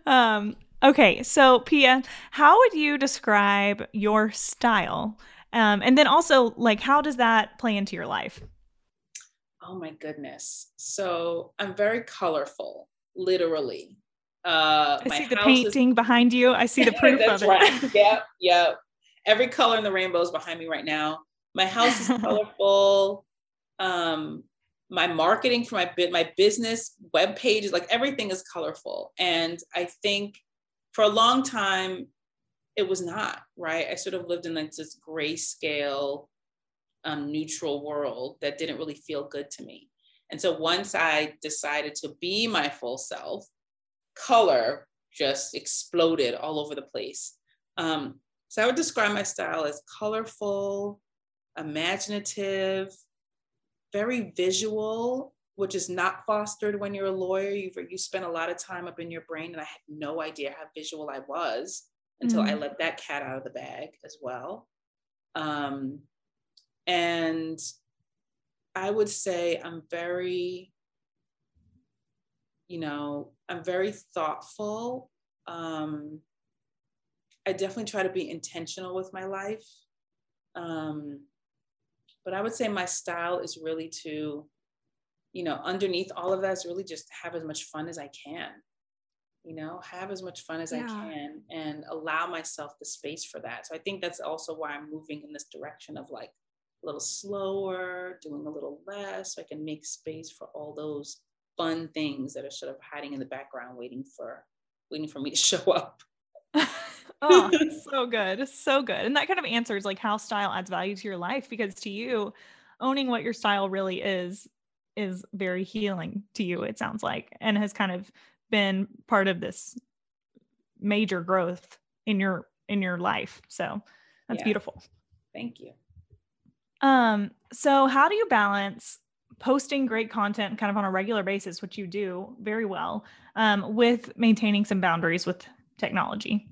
um, okay. So, Pia, how would you describe your style? Um, and then also, like, how does that play into your life? Oh my goodness. So, I'm very colorful, literally. Uh, I see the painting is- behind you. I see the proof of it. Right. yep, yep. Every color in the rainbow is behind me right now. My house is colorful. Um, my marketing for my bit, my business web pages, like everything is colorful. And I think for a long time, it was not right. I sort of lived in like this grayscale, um, neutral world that didn't really feel good to me. And so once I decided to be my full self, color just exploded all over the place. Um, so I would describe my style as colorful, imaginative, very visual, which is not fostered when you're a lawyer. You you spend a lot of time up in your brain, and I had no idea how visual I was until mm-hmm. I let that cat out of the bag as well. Um, and I would say I'm very, you know, I'm very thoughtful. Um, I definitely try to be intentional with my life. Um, but I would say my style is really to, you know, underneath all of that is really just have as much fun as I can. You know, have as much fun as yeah. I can and allow myself the space for that. So I think that's also why I'm moving in this direction of like a little slower, doing a little less, so I can make space for all those fun things that are sort of hiding in the background, waiting for waiting for me to show up. oh, so good. So good. And that kind of answers like how style adds value to your life because to you, owning what your style really is is very healing to you, it sounds like, and has kind of been part of this major growth in your in your life. So that's yeah. beautiful. Thank you. Um, so how do you balance posting great content kind of on a regular basis, which you do very well, um, with maintaining some boundaries with technology?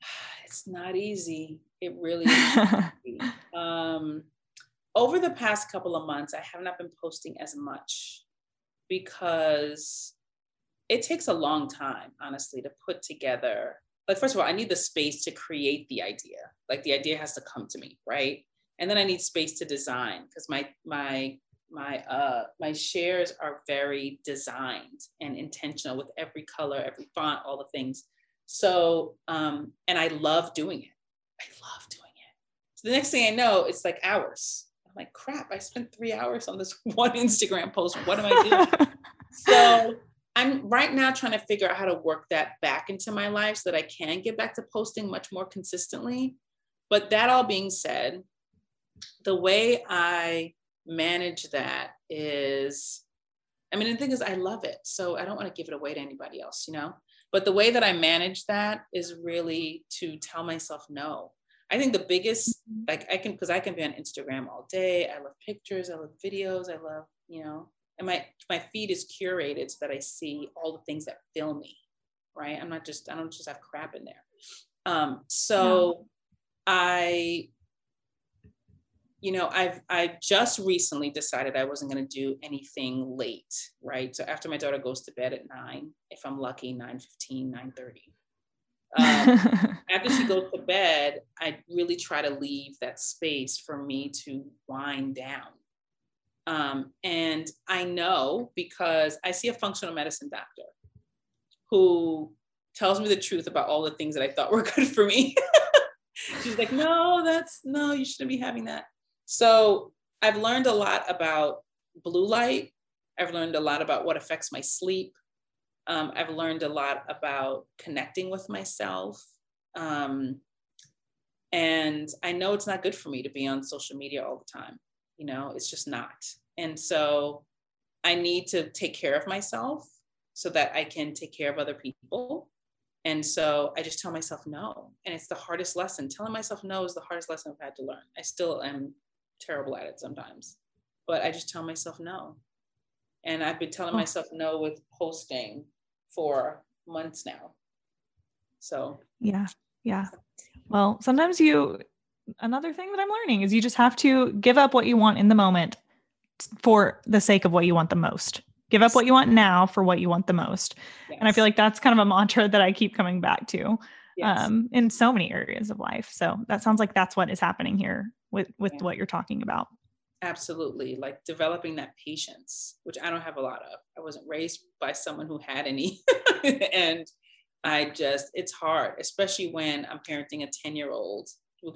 It's not easy. It really is. um, over the past couple of months, I have not been posting as much because it takes a long time, honestly, to put together. Like, first of all, I need the space to create the idea. Like, the idea has to come to me, right? And then I need space to design because my my my uh my shares are very designed and intentional with every color, every font, all the things. So, um, and I love doing it. I love doing it. So the next thing I know, it's like hours. I'm like, crap, I spent three hours on this one Instagram post. What am I doing? so I'm right now trying to figure out how to work that back into my life so that I can get back to posting much more consistently. But that all being said, the way I manage that is, I mean, the thing is, I love it. So I don't want to give it away to anybody else, you know? But the way that I manage that is really to tell myself no. I think the biggest, mm-hmm. like I can, because I can be on Instagram all day. I love pictures, I love videos, I love, you know, and my my feed is curated so that I see all the things that fill me, right? I'm not just, I don't just have crap in there. Um, so I you know i've i just recently decided i wasn't going to do anything late right? So after my daughter goes to bed at 9 if i'm lucky 9 15 9 30 um, after she goes to bed i really try to leave that space for me to wind down. Um, and i know because i see a functional medicine doctor who tells me the truth about all the things that i thought were good for me. She's like no that's no you shouldn't be having that so I've learned a lot about blue light. I've learned a lot about what affects my sleep. Um, I've learned a lot about connecting with myself. Um, and I know it's not good for me to be on social media all the time. You know, it's just not. And so I need to take care of myself so that I can take care of other people. And so I just tell myself no. And it's the hardest lesson. Telling myself no is the hardest lesson I've had to learn. I still am terrible at it sometimes, but I just tell myself no. And I've been telling myself no with posting for months now. So, yeah. Yeah. Well, sometimes you, another thing that I'm learning is you just have to give up what you want in the moment for the sake of what you want the most. Give up what you want now for what you want the most. Yes. And I feel like that's kind of a mantra that I keep coming back to yes. um, in so many areas of life. So that sounds like that's what is happening here with with yeah. what you're talking about. Absolutely, like developing that patience, which I don't have a lot of. I wasn't raised by someone who had any, and I just it's hard, especially when I'm parenting a ten year old.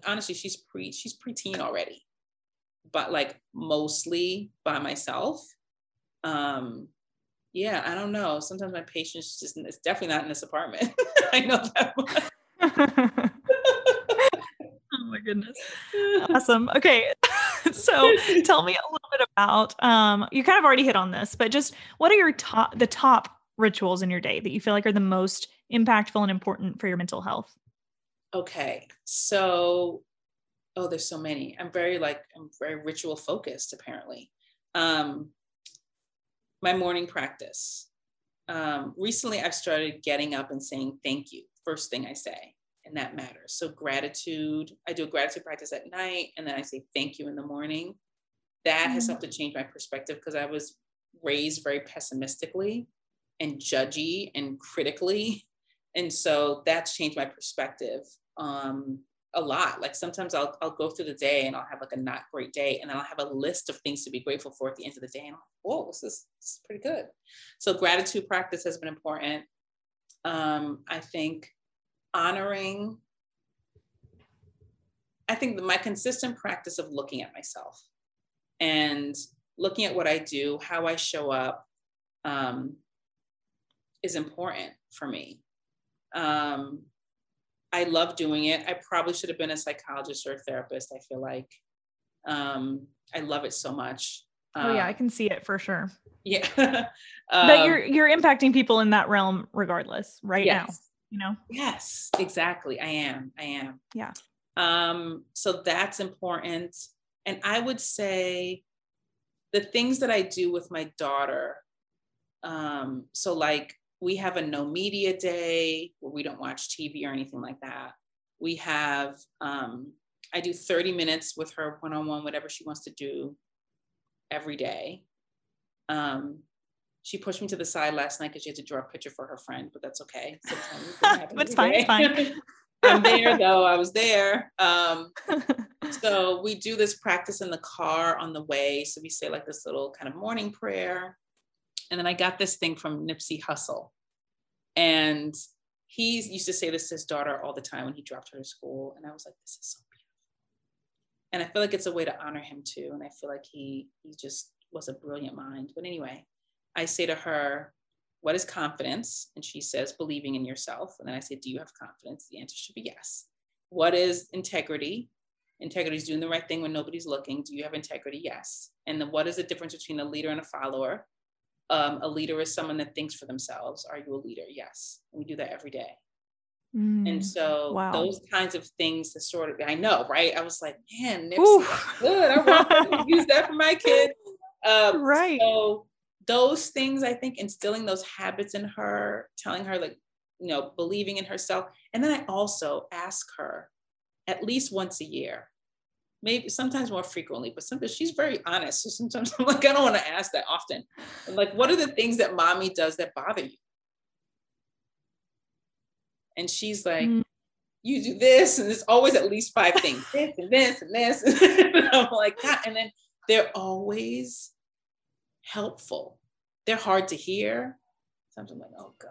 Honestly, she's pre she's preteen already, but like mostly by myself um yeah i don't know sometimes my patience just it's definitely not in this apartment i know that oh my goodness. Awesome. Okay. So tell me a little bit about um you kind of already hit on this but just what are your top the top rituals in your day that you feel like are the most impactful and important for your mental health? Okay. So oh there's so many. I'm very like i'm very ritual focused apparently. Um my morning practice. Um, recently, I've started getting up and saying thank you, first thing I say, and that matters. So, gratitude, I do a gratitude practice at night, and then I say thank you in the morning. That has mm-hmm. helped to change my perspective because I was raised very pessimistically and judgy and critically. And so that's changed my perspective. Um, a lot. Like sometimes I'll I'll go through the day and I'll have like a not great day, and then I'll have a list of things to be grateful for at the end of the day. And I'm like, whoa, this is, this is pretty good. So gratitude practice has been important. Um, I think honoring. I think my consistent practice of looking at myself and looking at what I do, how I show up, um, is important for me. Um, I love doing it. I probably should have been a psychologist or a therapist. I feel like um, I love it so much. oh yeah, I um, can see it for sure. Yeah, um, but you're you're impacting people in that realm regardless, right yes. You know. Yes, exactly. I am. I am. Yeah. Um. So that's important, and I would say the things that I do with my daughter. Um. So like we have a no media day where we don't watch TV or anything like that. We have, um, I do 30 minutes with her one on one, whatever she wants to do every day. Um, she pushed me to the side last night because she had to draw a picture for her friend, but that's okay. that's fine. It's fine. I'm there though. I was there. Um, so we do this practice in the car on the way. So we say like this little kind of morning prayer. And then I got this thing from Nipsey Hussle. And he used to say this to his daughter all the time when he dropped her to school. And I was like, this is so beautiful. And I feel like it's a way to honor him too. And I feel like he he just was a brilliant mind. But anyway, I say to her, what is confidence? And she says, believing in yourself. And then I say, do you have confidence? The answer should be yes. What is integrity? Integrity is doing the right thing when nobody's looking. Do you have integrity? Yes. And then what is the difference between a leader and a follower? um, a leader is someone that thinks for themselves. Are you a leader? Yes. And We do that every day. Mm, and so wow. those kinds of things to sort of, I know, right? I was like, man, Nipsey, good. I want to use that for my kid. Um, right. So those things, I think, instilling those habits in her, telling her like, you know, believing in herself. And then I also ask her at least once a year, maybe sometimes more frequently, but sometimes she's very honest. So sometimes I'm like, I don't want to ask that often. I'm like, what are the things that mommy does that bother you? And she's like, mm. you do this, and there's always at least five things, this and this and this. and I'm like, that. And then they're always helpful. They're hard to hear. Sometimes I'm like, oh God,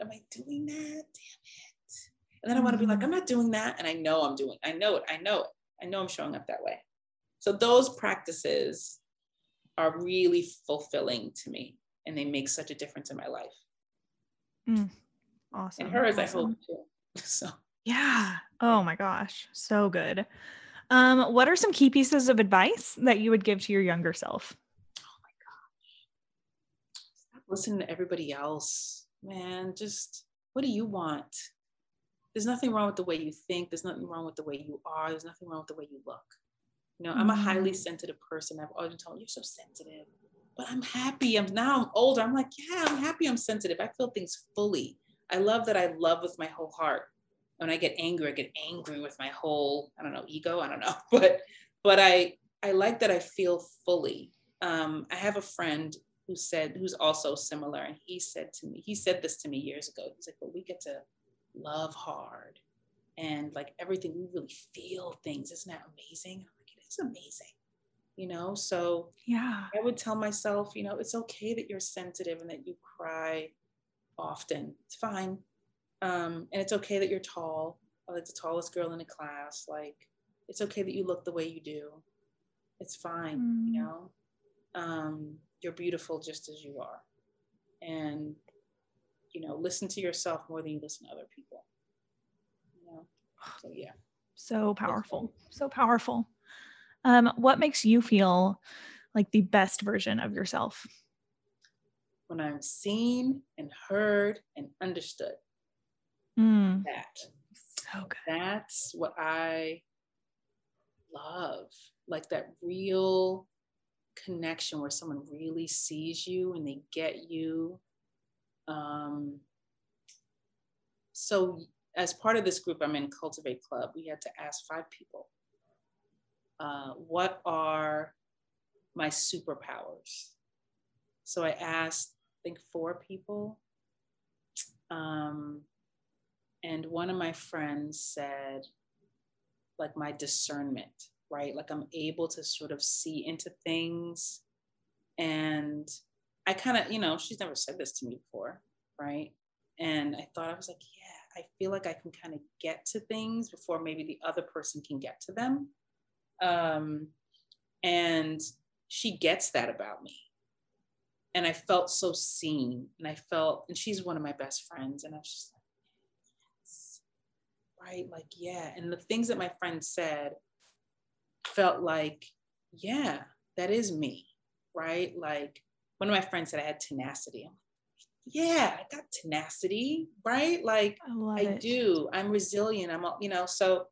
am I doing that? Damn it. And then I want to be like, mm. I'm not doing that. And I know I'm doing, I know it, I know it. I know I'm showing up that way. So those practices are really fulfilling to me and they make such a difference in my life. Mm, awesome. And hers, awesome. I hope too. So yeah. Oh my gosh. So good. Um, what are some key pieces of advice that you would give to your younger self? My gosh. Stop listening to everybody else. Man, just what do you want? There's nothing wrong with the way you think. There's nothing wrong with the way you are. There's nothing wrong with the way you look. You know, I'm a highly mm-hmm. sensitive person. I've always been told you're so sensitive, but I'm happy. I'm now I'm older. I'm like, yeah, I'm happy. I'm sensitive. I feel things fully. I love that I love with my whole heart. When I get angry, I get angry with my whole, I don't know, ego. I don't know, but but I I like that I feel fully. Um, I have a friend who said who's also similar, and he said to me, he said this to me years ago. He's like, well, we get to love hard, and like everything, we really feel things. Isn't that amazing?" I'm like, "It is amazing." You know, so yeah, I would tell myself, you know, it's okay that you're sensitive and that you cry often. It's fine. Um, and it's okay that you're tall, like the tallest girl in the class. Like, it's okay that you look the way you do. It's fine, mm. you know. Um, you're beautiful just as you are. And, you know, listen to yourself more than you listen to other people. You know? So yeah. So powerful. So powerful. Um, what makes you feel like the best version of yourself? When I'm seen and heard and understood. Mm. That. So good. That's what I love. Like that real connection where someone really sees you and they get you. Um, so, as part of this group, I'm in Cultivate Club. We had to ask five people, uh, what are my superpowers? So I asked, I think, four people. Um, and one of my friends said, like, my discernment right? Like I'm able to sort of see into things. And I kind of, you know, she's never said this to me before, right? And I thought, I was like, yeah, I feel like I can kind of get to things before maybe the other person can get to them. Um, and she gets that about me. And I felt so seen. And I felt, and she's one of my best friends. And I was just like, right? Like, yeah. And the things that my friend said, felt like, yeah, that is me, right? Like one of my friends said I had tenacity. Like, yeah, I got tenacity, right? Like I, I do. I'm resilient. I'm, you know, so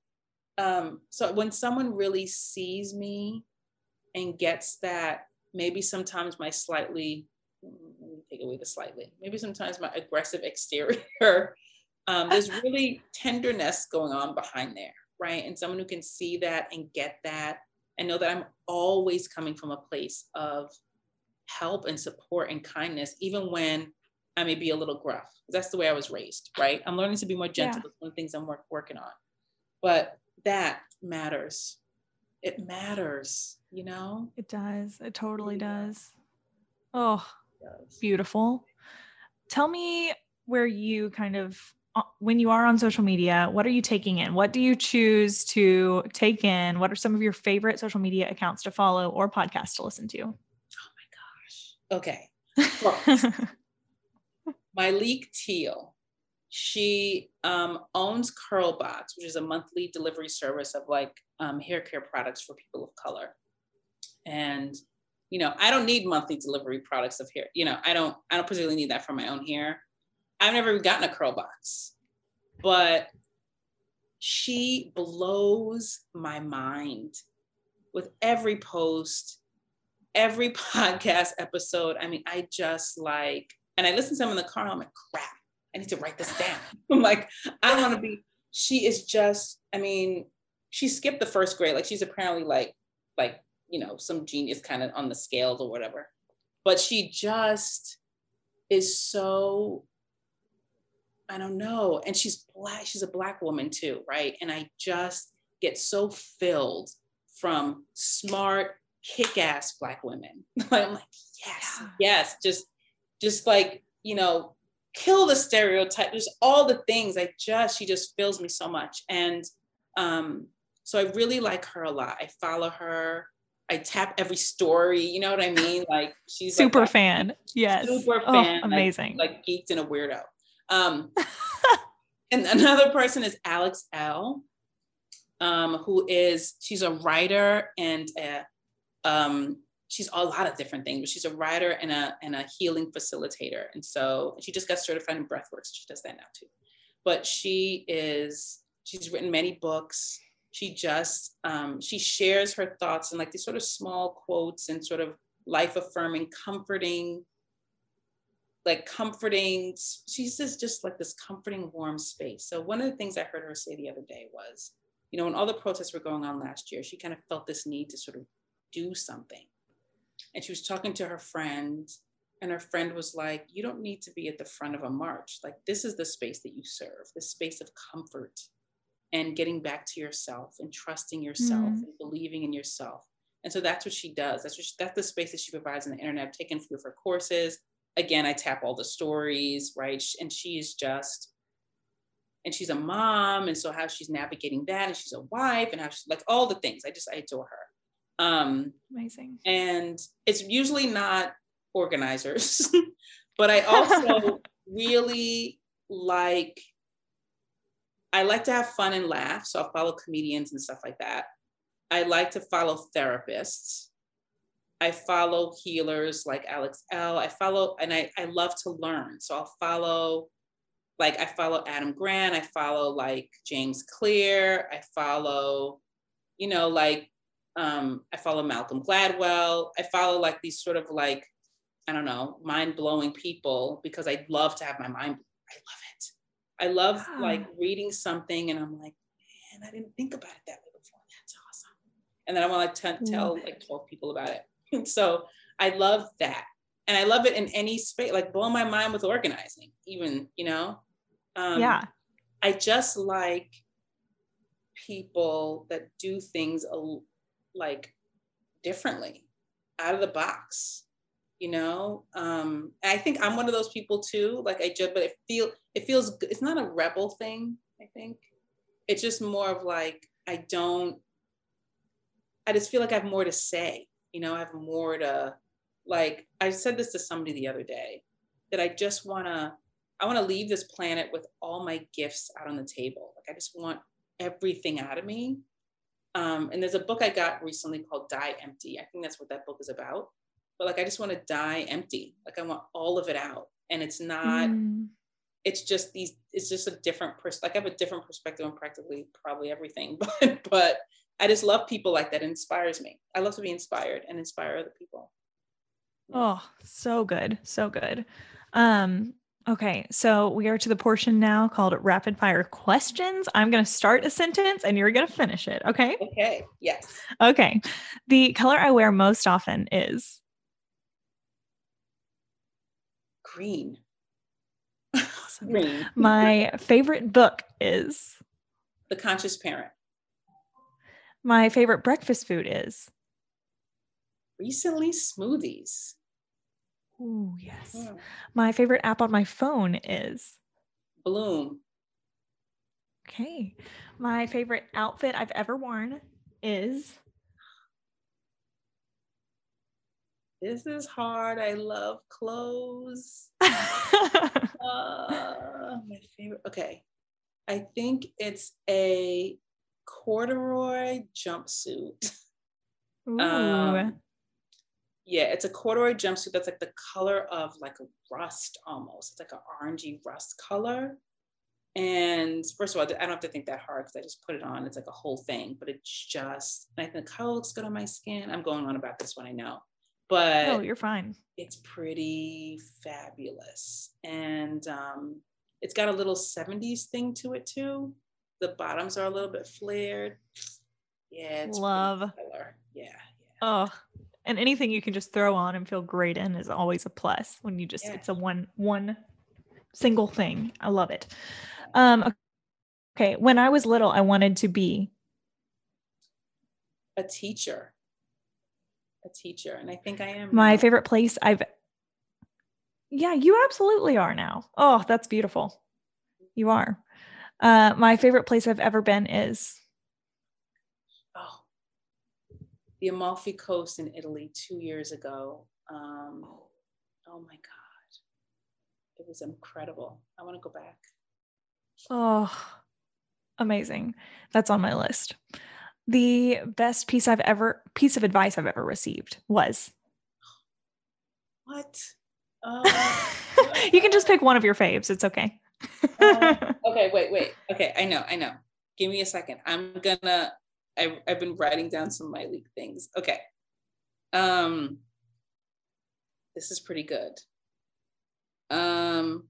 um, so when someone really sees me and gets that, maybe sometimes my slightly, let me take away the slightly, maybe sometimes my aggressive exterior, um, there's really tenderness going on behind there, right? And someone who can see that and get that and know that I'm always coming from a place of help and support and kindness, even when I may be a little gruff. That's the way I was raised, right? I'm learning to be more gentle. Yeah. That's one of the things I'm work, working on. But that matters. It matters, you know? It does. It totally yeah. does. Oh, it does. beautiful. Tell me where you kind of when you are on social media, what are you taking in? What do you choose to take in? What are some of your favorite social media accounts to follow or podcasts to listen to? Oh my gosh. Okay. Myleik Teal. she um, owns Curlbox, which is a monthly delivery service of like um, hair care products for people of color. And you know, I don't need monthly delivery products of hair. You know, I don't. I don't particularly need that for my own hair. I've never even gotten a Curlbox, but she blows my mind with every post, every podcast episode. I mean, I just like, and I listen to them in the car and I'm like, crap, I need to write this down. I'm like, I want to be, she is just, I mean, she skipped the first grade. Like she's apparently like, like, you know, some genius kind of on the scales or whatever. But she just is so I don't know. And she's black, she's a black woman too, right? And I just get so filled from smart, kick-ass black women. I'm like, yes, yeah. yes, just just like, you know, kill the stereotype. There's all the things. I just, she just fills me so much. And um, so I really like her a lot. I follow her. I tap every story. You know what I mean? Like she's super like, fan. Yes. Super oh, fan. amazing. Like, like geeked and a weirdo. Um, and another person is Alex Elle, um, who is she's a writer and a, um, she's a lot of different things, but she's a writer and a and a healing facilitator. And so she just got certified in breathwork. So she does that now too. But she is she's written many books. She just um, she shares her thoughts and like these sort of small quotes and sort of life affirming, comforting, like comforting. She says just like this comforting, warm space. So one of the things I heard her say the other day was, you know, when all the protests were going on last year, she kind of felt this need to sort of do something and she was talking to her friend and her friend was like you don't need to be at the front of a march like this is the space that you serve the space of comfort and getting back to yourself and trusting yourself mm. and believing in yourself and so that's what she does that's what she, that's the space that she provides on the internet i've taken a few of her courses again i tap all the stories right and she's just and she's a mom and so how she's navigating that and she's a wife and how she's like all the things i just i adore her um, Amazing. And it's usually not organizers, but I also really like, I like to have fun and laugh. So I'll follow comedians and stuff like that. I like to follow therapists. I follow healers like Alex Elle. I follow, and I, I love to learn. So I'll follow, like, I follow Adam Grant. I follow like James Clear. I follow, you know, like um, I follow Malcolm Gladwell. I follow like these sort of like, I don't know, mind blowing people because I love to have my mind. I love it. I love wow. like reading something and I'm like, man, I didn't think about it that way before. That's awesome. And then I want to t- tell like 12 people about it. so I love that. And I love it in any space, like blow my mind with organizing, even, you know? Um, yeah. I just like people that do things a, like differently out of the box you know um i think i'm one of those people too like i just but it feel it feels it's not a rebel thing i think it's just more of like i don't i just feel like i have more to say you know i have more to like i said this to somebody the other day that i just want to i want to leave this planet with all my gifts out on the table like i just want everything out of me um, and there's a book I got recently called Die Empty. I think that's what that book is about. But like, I just want to die empty. Like, I want all of it out. And it's not, mm. it's just these, it's just a different person. Like, I have a different perspective on practically probably everything. But, but I just love people like that. It inspires me. I love to be inspired and inspire other people. Oh, so good. So good. Um, Okay, so we are to the portion now called rapid fire questions. I'm going to start a sentence and you're going to finish it. Okay. Okay. Yes. Okay. The color I wear most often is green. Awesome. green. My favorite book is The Conscious Parent. My favorite breakfast food is recently smoothies. Oh, yes. Yeah. My favorite app on my phone is Bloom. Okay. My favorite outfit I've ever worn is This is hard. I love clothes. uh, my favorite. Okay. I think it's a corduroy jumpsuit. Ooh. Um, yeah, it's a corduroy jumpsuit that's like the color of like a rust almost. It's like an orangey rust color. And first of all, I don't have to think that hard because I just put it on. It's like a whole thing, but it's just, and I think the color looks good on my skin. I'm going on about this one, I know. But oh, you're fine. It's pretty fabulous. And um, it's got a little 70s thing to it too. The bottoms are a little bit flared. Yeah, it's love. Yeah, yeah. Oh, and anything you can just throw on and feel great in is always a plus when you just yeah. it's a one one single thing i love it um okay when i was little i wanted to be a teacher a teacher and i think i am my favorite place i've yeah you absolutely are now oh that's beautiful you are uh my favorite place i've ever been is oh, the Amalfi Coast in Italy two years ago. Um, oh my God. It was incredible. I want to go back. Oh, amazing. That's on my list. The best piece I've ever piece of advice I've ever received was What? Uh, you can just pick one of your faves. It's okay. Uh, okay, wait, wait. Okay, I know, I know. Give me a second. I'm gonna. I've, I've been writing down some of Myleik things. Okay. Um. This is pretty good. Um.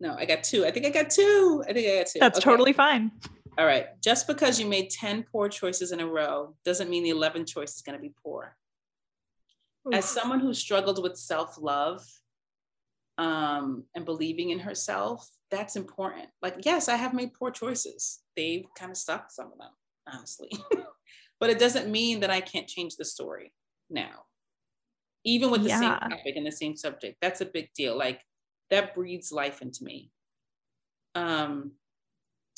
No, I got two. I think I got two. I think I got two. That's okay. totally fine. All right. Just because you made 10 poor choices in a row doesn't mean the 11th choice is going to be poor. Oof. As someone who struggled with self love um, and believing in herself, that's important. Like, yes, I have made poor choices. They kind of suck, some of them, honestly. but it doesn't mean that I can't change the story now. Even with the yeah. same topic and the same subject, that's a big deal. Like, that breathes life into me. Um,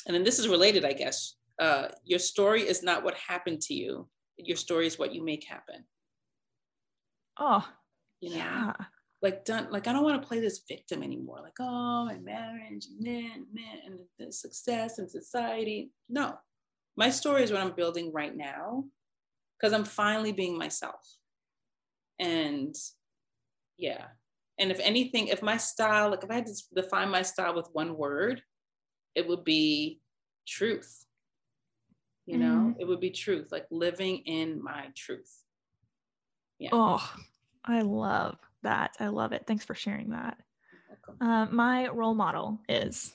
and then this is related, I guess. Uh, your story is not what happened to you. Your story is what you make happen. Oh, you know? yeah. Like done. Like I don't want to play this victim anymore. Like oh, my marriage, man, man, and the success and society. No, my story is what I'm building right now, because I'm finally being myself. And yeah, and if anything, if my style, like if I had to define my style with one word, it would be truth. You know, mm. it would be truth, like living in my truth. Yeah. Oh, I love that. I love it. Thanks for sharing that. Uh, my role model is.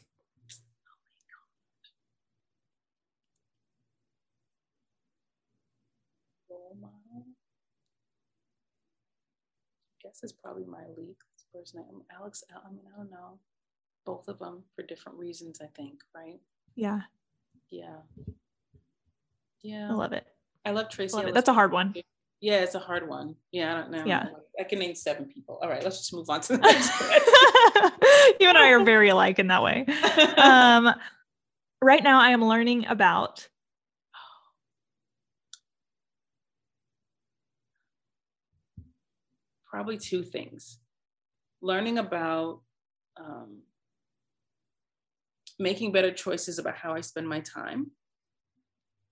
Role model. I guess is probably my lead person. Alex. I mean, I don't know both of them for different reasons, I think, right? Yeah. Yeah. Yeah. I love it. I love Tracee. Love That's a hard one. Yeah, it's a hard one. Yeah, I don't know. Yeah. I can name seven people. All right, let's just move on to the next you and I are very alike in that way. Um, right now, I am learning about probably two things learning about um, making better choices about how I spend my time,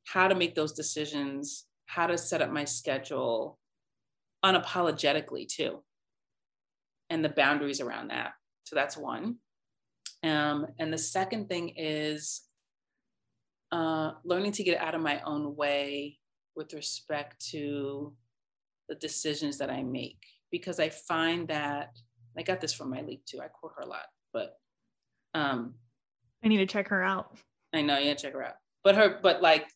how to make those decisions, how to set up my schedule unapologetically too, and the boundaries around that. So that's one. Um, and the second thing is uh, learning to get out of my own way with respect to the decisions that I make, because I find that I got this from Myleik too. I quote her a lot, but um, I need to check her out. I know, yeah, check her out. But her, but like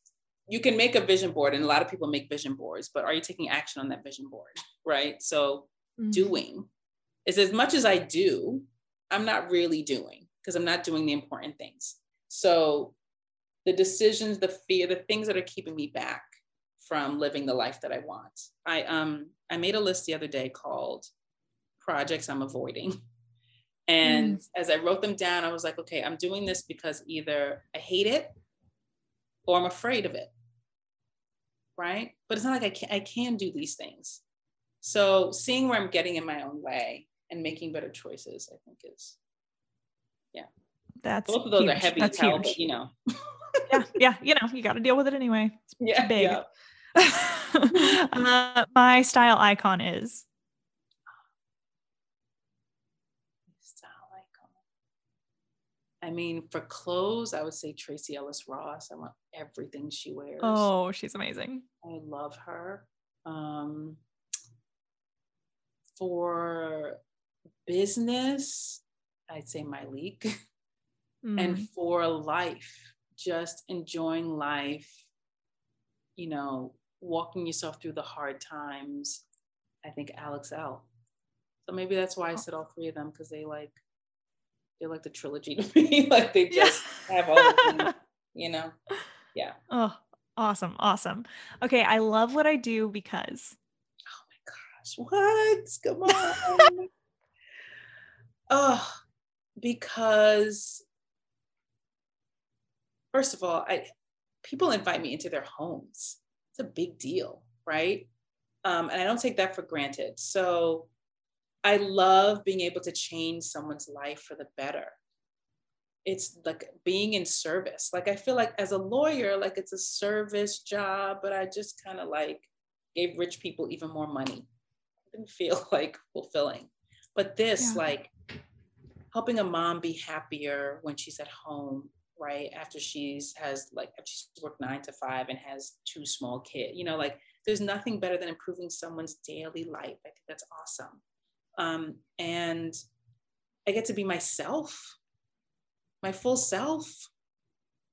you can make a vision board, and a lot of people make vision boards, but are you taking action on that vision board? Right. So mm-hmm. doing is as much as I do, I'm not really doing because I'm not doing the important things. So the decisions, the fear, the things that are keeping me back from living the life that I want. I um I made a list the other day called projects I'm avoiding. And mm. as I wrote them down, I was like, okay, I'm doing this because either I hate it or I'm afraid of it. Right. But it's not like I can, I can do these things. So seeing where I'm getting in my own way and making better choices, I think is, yeah. That's both of those huge. are heavy That's tell, but you know. yeah. Yeah. You know, you got to deal with it anyway. It's yeah. Big. Yeah. uh, my style icon is I mean, for clothes, I would say Tracee Ellis Ross. I want everything she wears. Oh, she's amazing. I love her. Um, for business, I'd say Myleik. Mm. And for life, just enjoying life, you know, walking yourself through the hard times, I think Alex Elle. So maybe that's why I said all three of them because they like they're like the trilogy to me. like they just yeah. have all you know. Yeah. Oh, awesome. Awesome. Okay. I love what I do because oh my gosh, what? Come on. oh, because first of all, I people invite me into their homes. It's a big deal, right? Um, and I don't take that for granted. So I love being able to change someone's life for the better. It's like being in service. Like I feel like as a lawyer, like it's a service job, but I just kind of like gave rich people even more money. It didn't feel like fulfilling. But this, Yeah. like helping a mom be happier when she's at home, right? After she's has like she's worked nine to five and has two small kids, you know, like there's nothing better than improving someone's daily life. I think that's awesome. Um, and I get to be myself, my full self.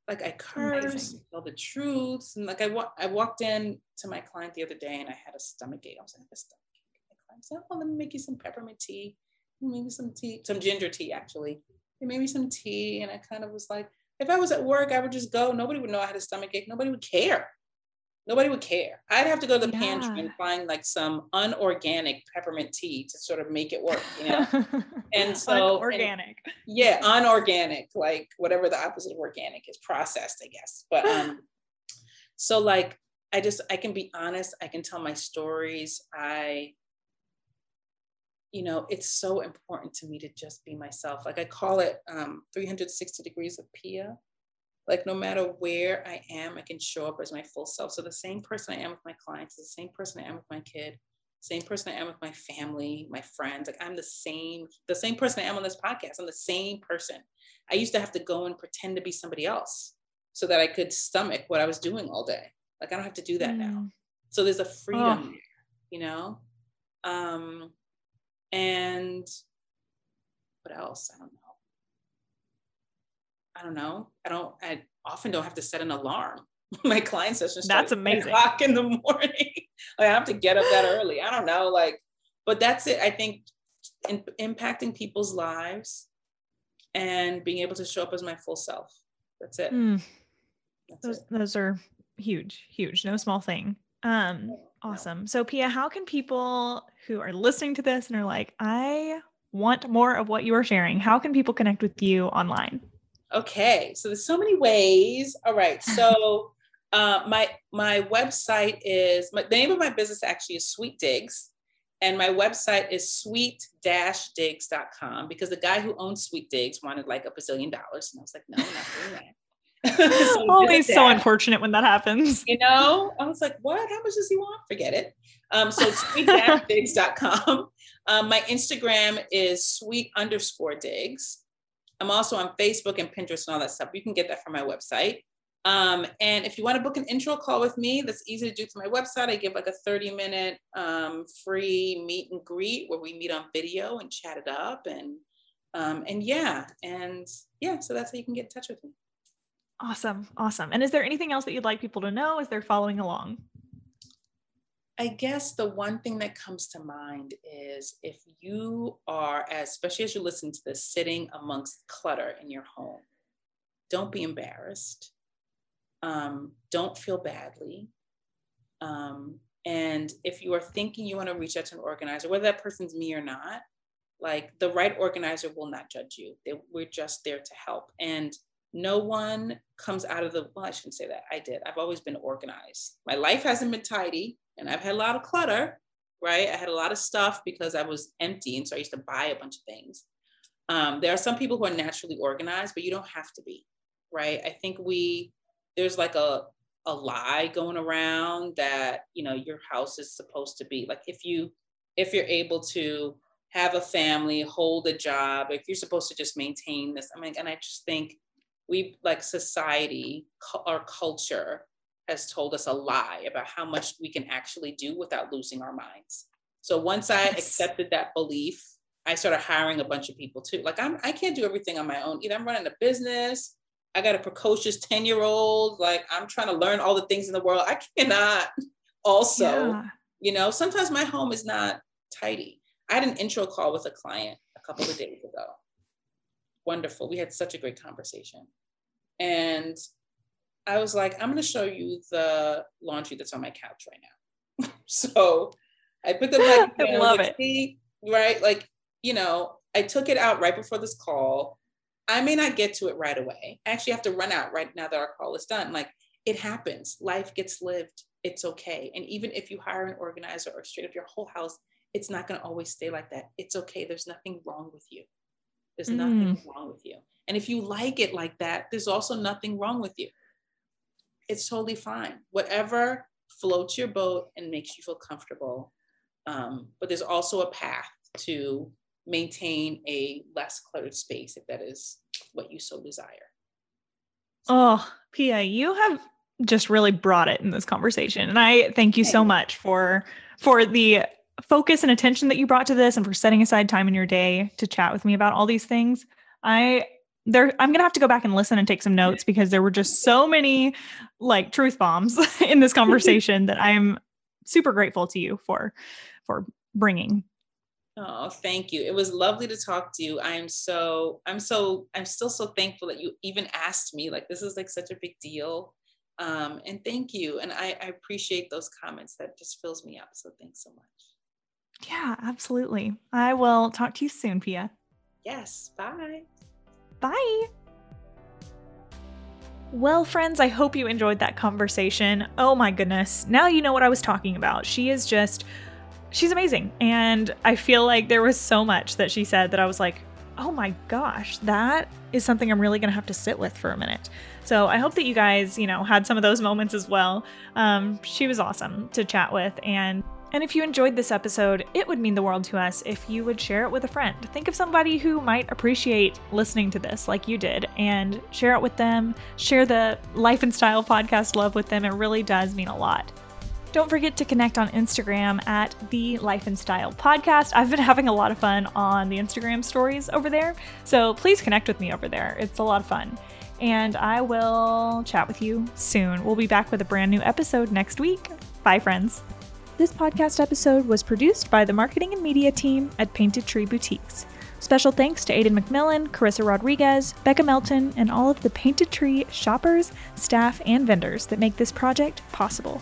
Like I curse, tell the truths, and like I wa- I walked in to my client the other day and I had a stomach ache. I was like, I have a stomach ache. My client said, "Oh, let me make you some peppermint tea, maybe some tea, some ginger tea actually. They made me some tea, and I kind of was like, if I was at work, I would just go. Nobody would know I had a stomach ache. Nobody would care. Nobody would care. I'd have to go to the pantry and find like some unorganic peppermint tea to sort of make it work, you know? And so- organic. yeah, unorganic, like whatever the opposite of organic is, processed, I guess. But um, so like I just I can be honest, I can tell my stories. I, you know, it's so important to me to just be myself. Like I call it um 360 degrees of Pia. Like no matter where I am, I can show up as my full self. So the same person I am with my clients, is the same person I am with my kid, same person I am with my family, my friends. Like I'm the same, the same person I am on this podcast. I'm the same person. I used to have to go and pretend to be somebody else so that I could stomach what I was doing all day. Like I don't have to do that now. Mm. So there's a freedom Oh. there, you know? Um, and what else? I don't know. I don't know. I don't, I often don't have to set an alarm. My client session starts That's at 10 amazing. o'clock in the morning. like, I have to get up that early. I don't know. Like, but that's it. I think in, impacting people's lives and being able to show up as my full self. That's it. Mm. That's Those it. those are huge, huge. No small thing. Um, No. awesome. So Pia, how can people who are listening to this and are like, I want more of what you are sharing, how can people connect with you online? Okay, so there's so many ways. All right, so uh, my my website is my, the name of my business actually is Sweet Digs, and my website is sweet-digs.com because the guy who owns Sweet Digs wanted like a bazillion dollars, and I was like, no, I'm not doing that. So Always so unfortunate when that happens. you know? I was like what? How much does he want? Forget it. Um so it's sweet-digs.com um, my instagram is sweet underscore digs i'm also on facebook and pinterest and all that stuff you can get that from my website um, and if you want to book an intro call with me that's easy to do through my website i give like a 30 minute um, free meet and greet where we meet on video and chat it up and um, and yeah and yeah so that's how you can get in touch with me Awesome. Awesome. And is there anything else that you'd like people to know as they're following along? I guess the one thing that comes to mind is if you are, as, especially as you listen to this, sitting amongst clutter in your home, don't be embarrassed. Um, don't feel badly. Um, and if you are thinking you want to reach out to an organizer, whether that person's me or not, like the right organizer will not judge you. They, we're just there to help. And no one comes out of the, well, I shouldn't say that. I did. I've always been organized. My life hasn't been tidy and I've had a lot of clutter, right? I had a lot of stuff because I was empty. And so I used to buy a bunch of things. Um, there are some people who are naturally organized, but you don't have to be, right? I think we, there's like a, a lie going around that, you know, your house is supposed to be like, if you, if you're able to have a family, hold a job, if you're supposed to just maintain this, I mean, and I just think we like society, our culture has told us a lie about how much we can actually do without losing our minds. So once I Yes. accepted that belief, I started hiring a bunch of people too. Like I'm, I can't do everything on my own. Either I'm running a business, I got a precocious 10 year old, like I'm trying to learn all the things in the world. I cannot also, Yeah. you know, sometimes my home is not tidy. I had an intro call with a client a couple of days ago. Wonderful. We had such a great conversation. And I was like, I'm going to show you the laundry that's on my couch right now. so I put the like, I know, love it. right? Like, you know, I took it out right before this call. I may not get to it right away. I actually have to run out right now that our call is done. Like, it happens. Life gets lived. It's okay. And even if you hire an organizer or straight up your whole house, it's not going to always stay like that. It's okay. There's nothing wrong with you. There's nothing mm. wrong with you. And if you like it like that, there's also nothing wrong with you. It's totally fine. Whatever floats your boat and makes you feel comfortable. Um, but there's also a path to maintain a less cluttered space if that is what you so desire. Oh, Pia, you have just really brought it in this conversation. And I thank you so much for for the focus and attention that you brought to this and for setting aside time in your day to chat with me about all these things. I there I'm going to have to go back and listen and take some notes because there were just so many like truth bombs in this conversation that I'm super grateful to you for for bringing. Oh, thank you. It was lovely to talk to you. I'm so I'm so I'm still so thankful that you even asked me. Like this is like such a big deal. Um, and thank you. And I, I appreciate those comments. That just fills me up. So thanks so much. Yeah, absolutely. I will talk to you soon, Pia. Yes. Bye. Bye. Well, friends, I hope you enjoyed that conversation. Oh my goodness. Now you know what I was talking about. She is just, she's amazing. And I feel like there was so much that she said that I was like, oh my gosh, that is something I'm really going to have to sit with for a minute. So I hope that you guys, you know, had some of those moments as well. Um, she was awesome to chat with. And and if you enjoyed this episode, it would mean the world to us if you would share it with a friend. Think of somebody who might appreciate listening to this like you did and share it with them. Share the Life and Style podcast love with them. It really does mean a lot. Don't forget to connect on Instagram at the Life and Style Podcast. I've been having a lot of fun on the Instagram stories over there. So please connect with me over there. It's a lot of fun. And I will chat with you soon. We'll be back with a brand new episode next week. Bye, friends. This podcast episode was produced by the marketing and media team at Painted Tree Boutiques. Special thanks to Aidan McMillan, Carissa Rodriguez, Becca Melton, and all of the Painted Tree shoppers, staff, and vendors that make this project possible.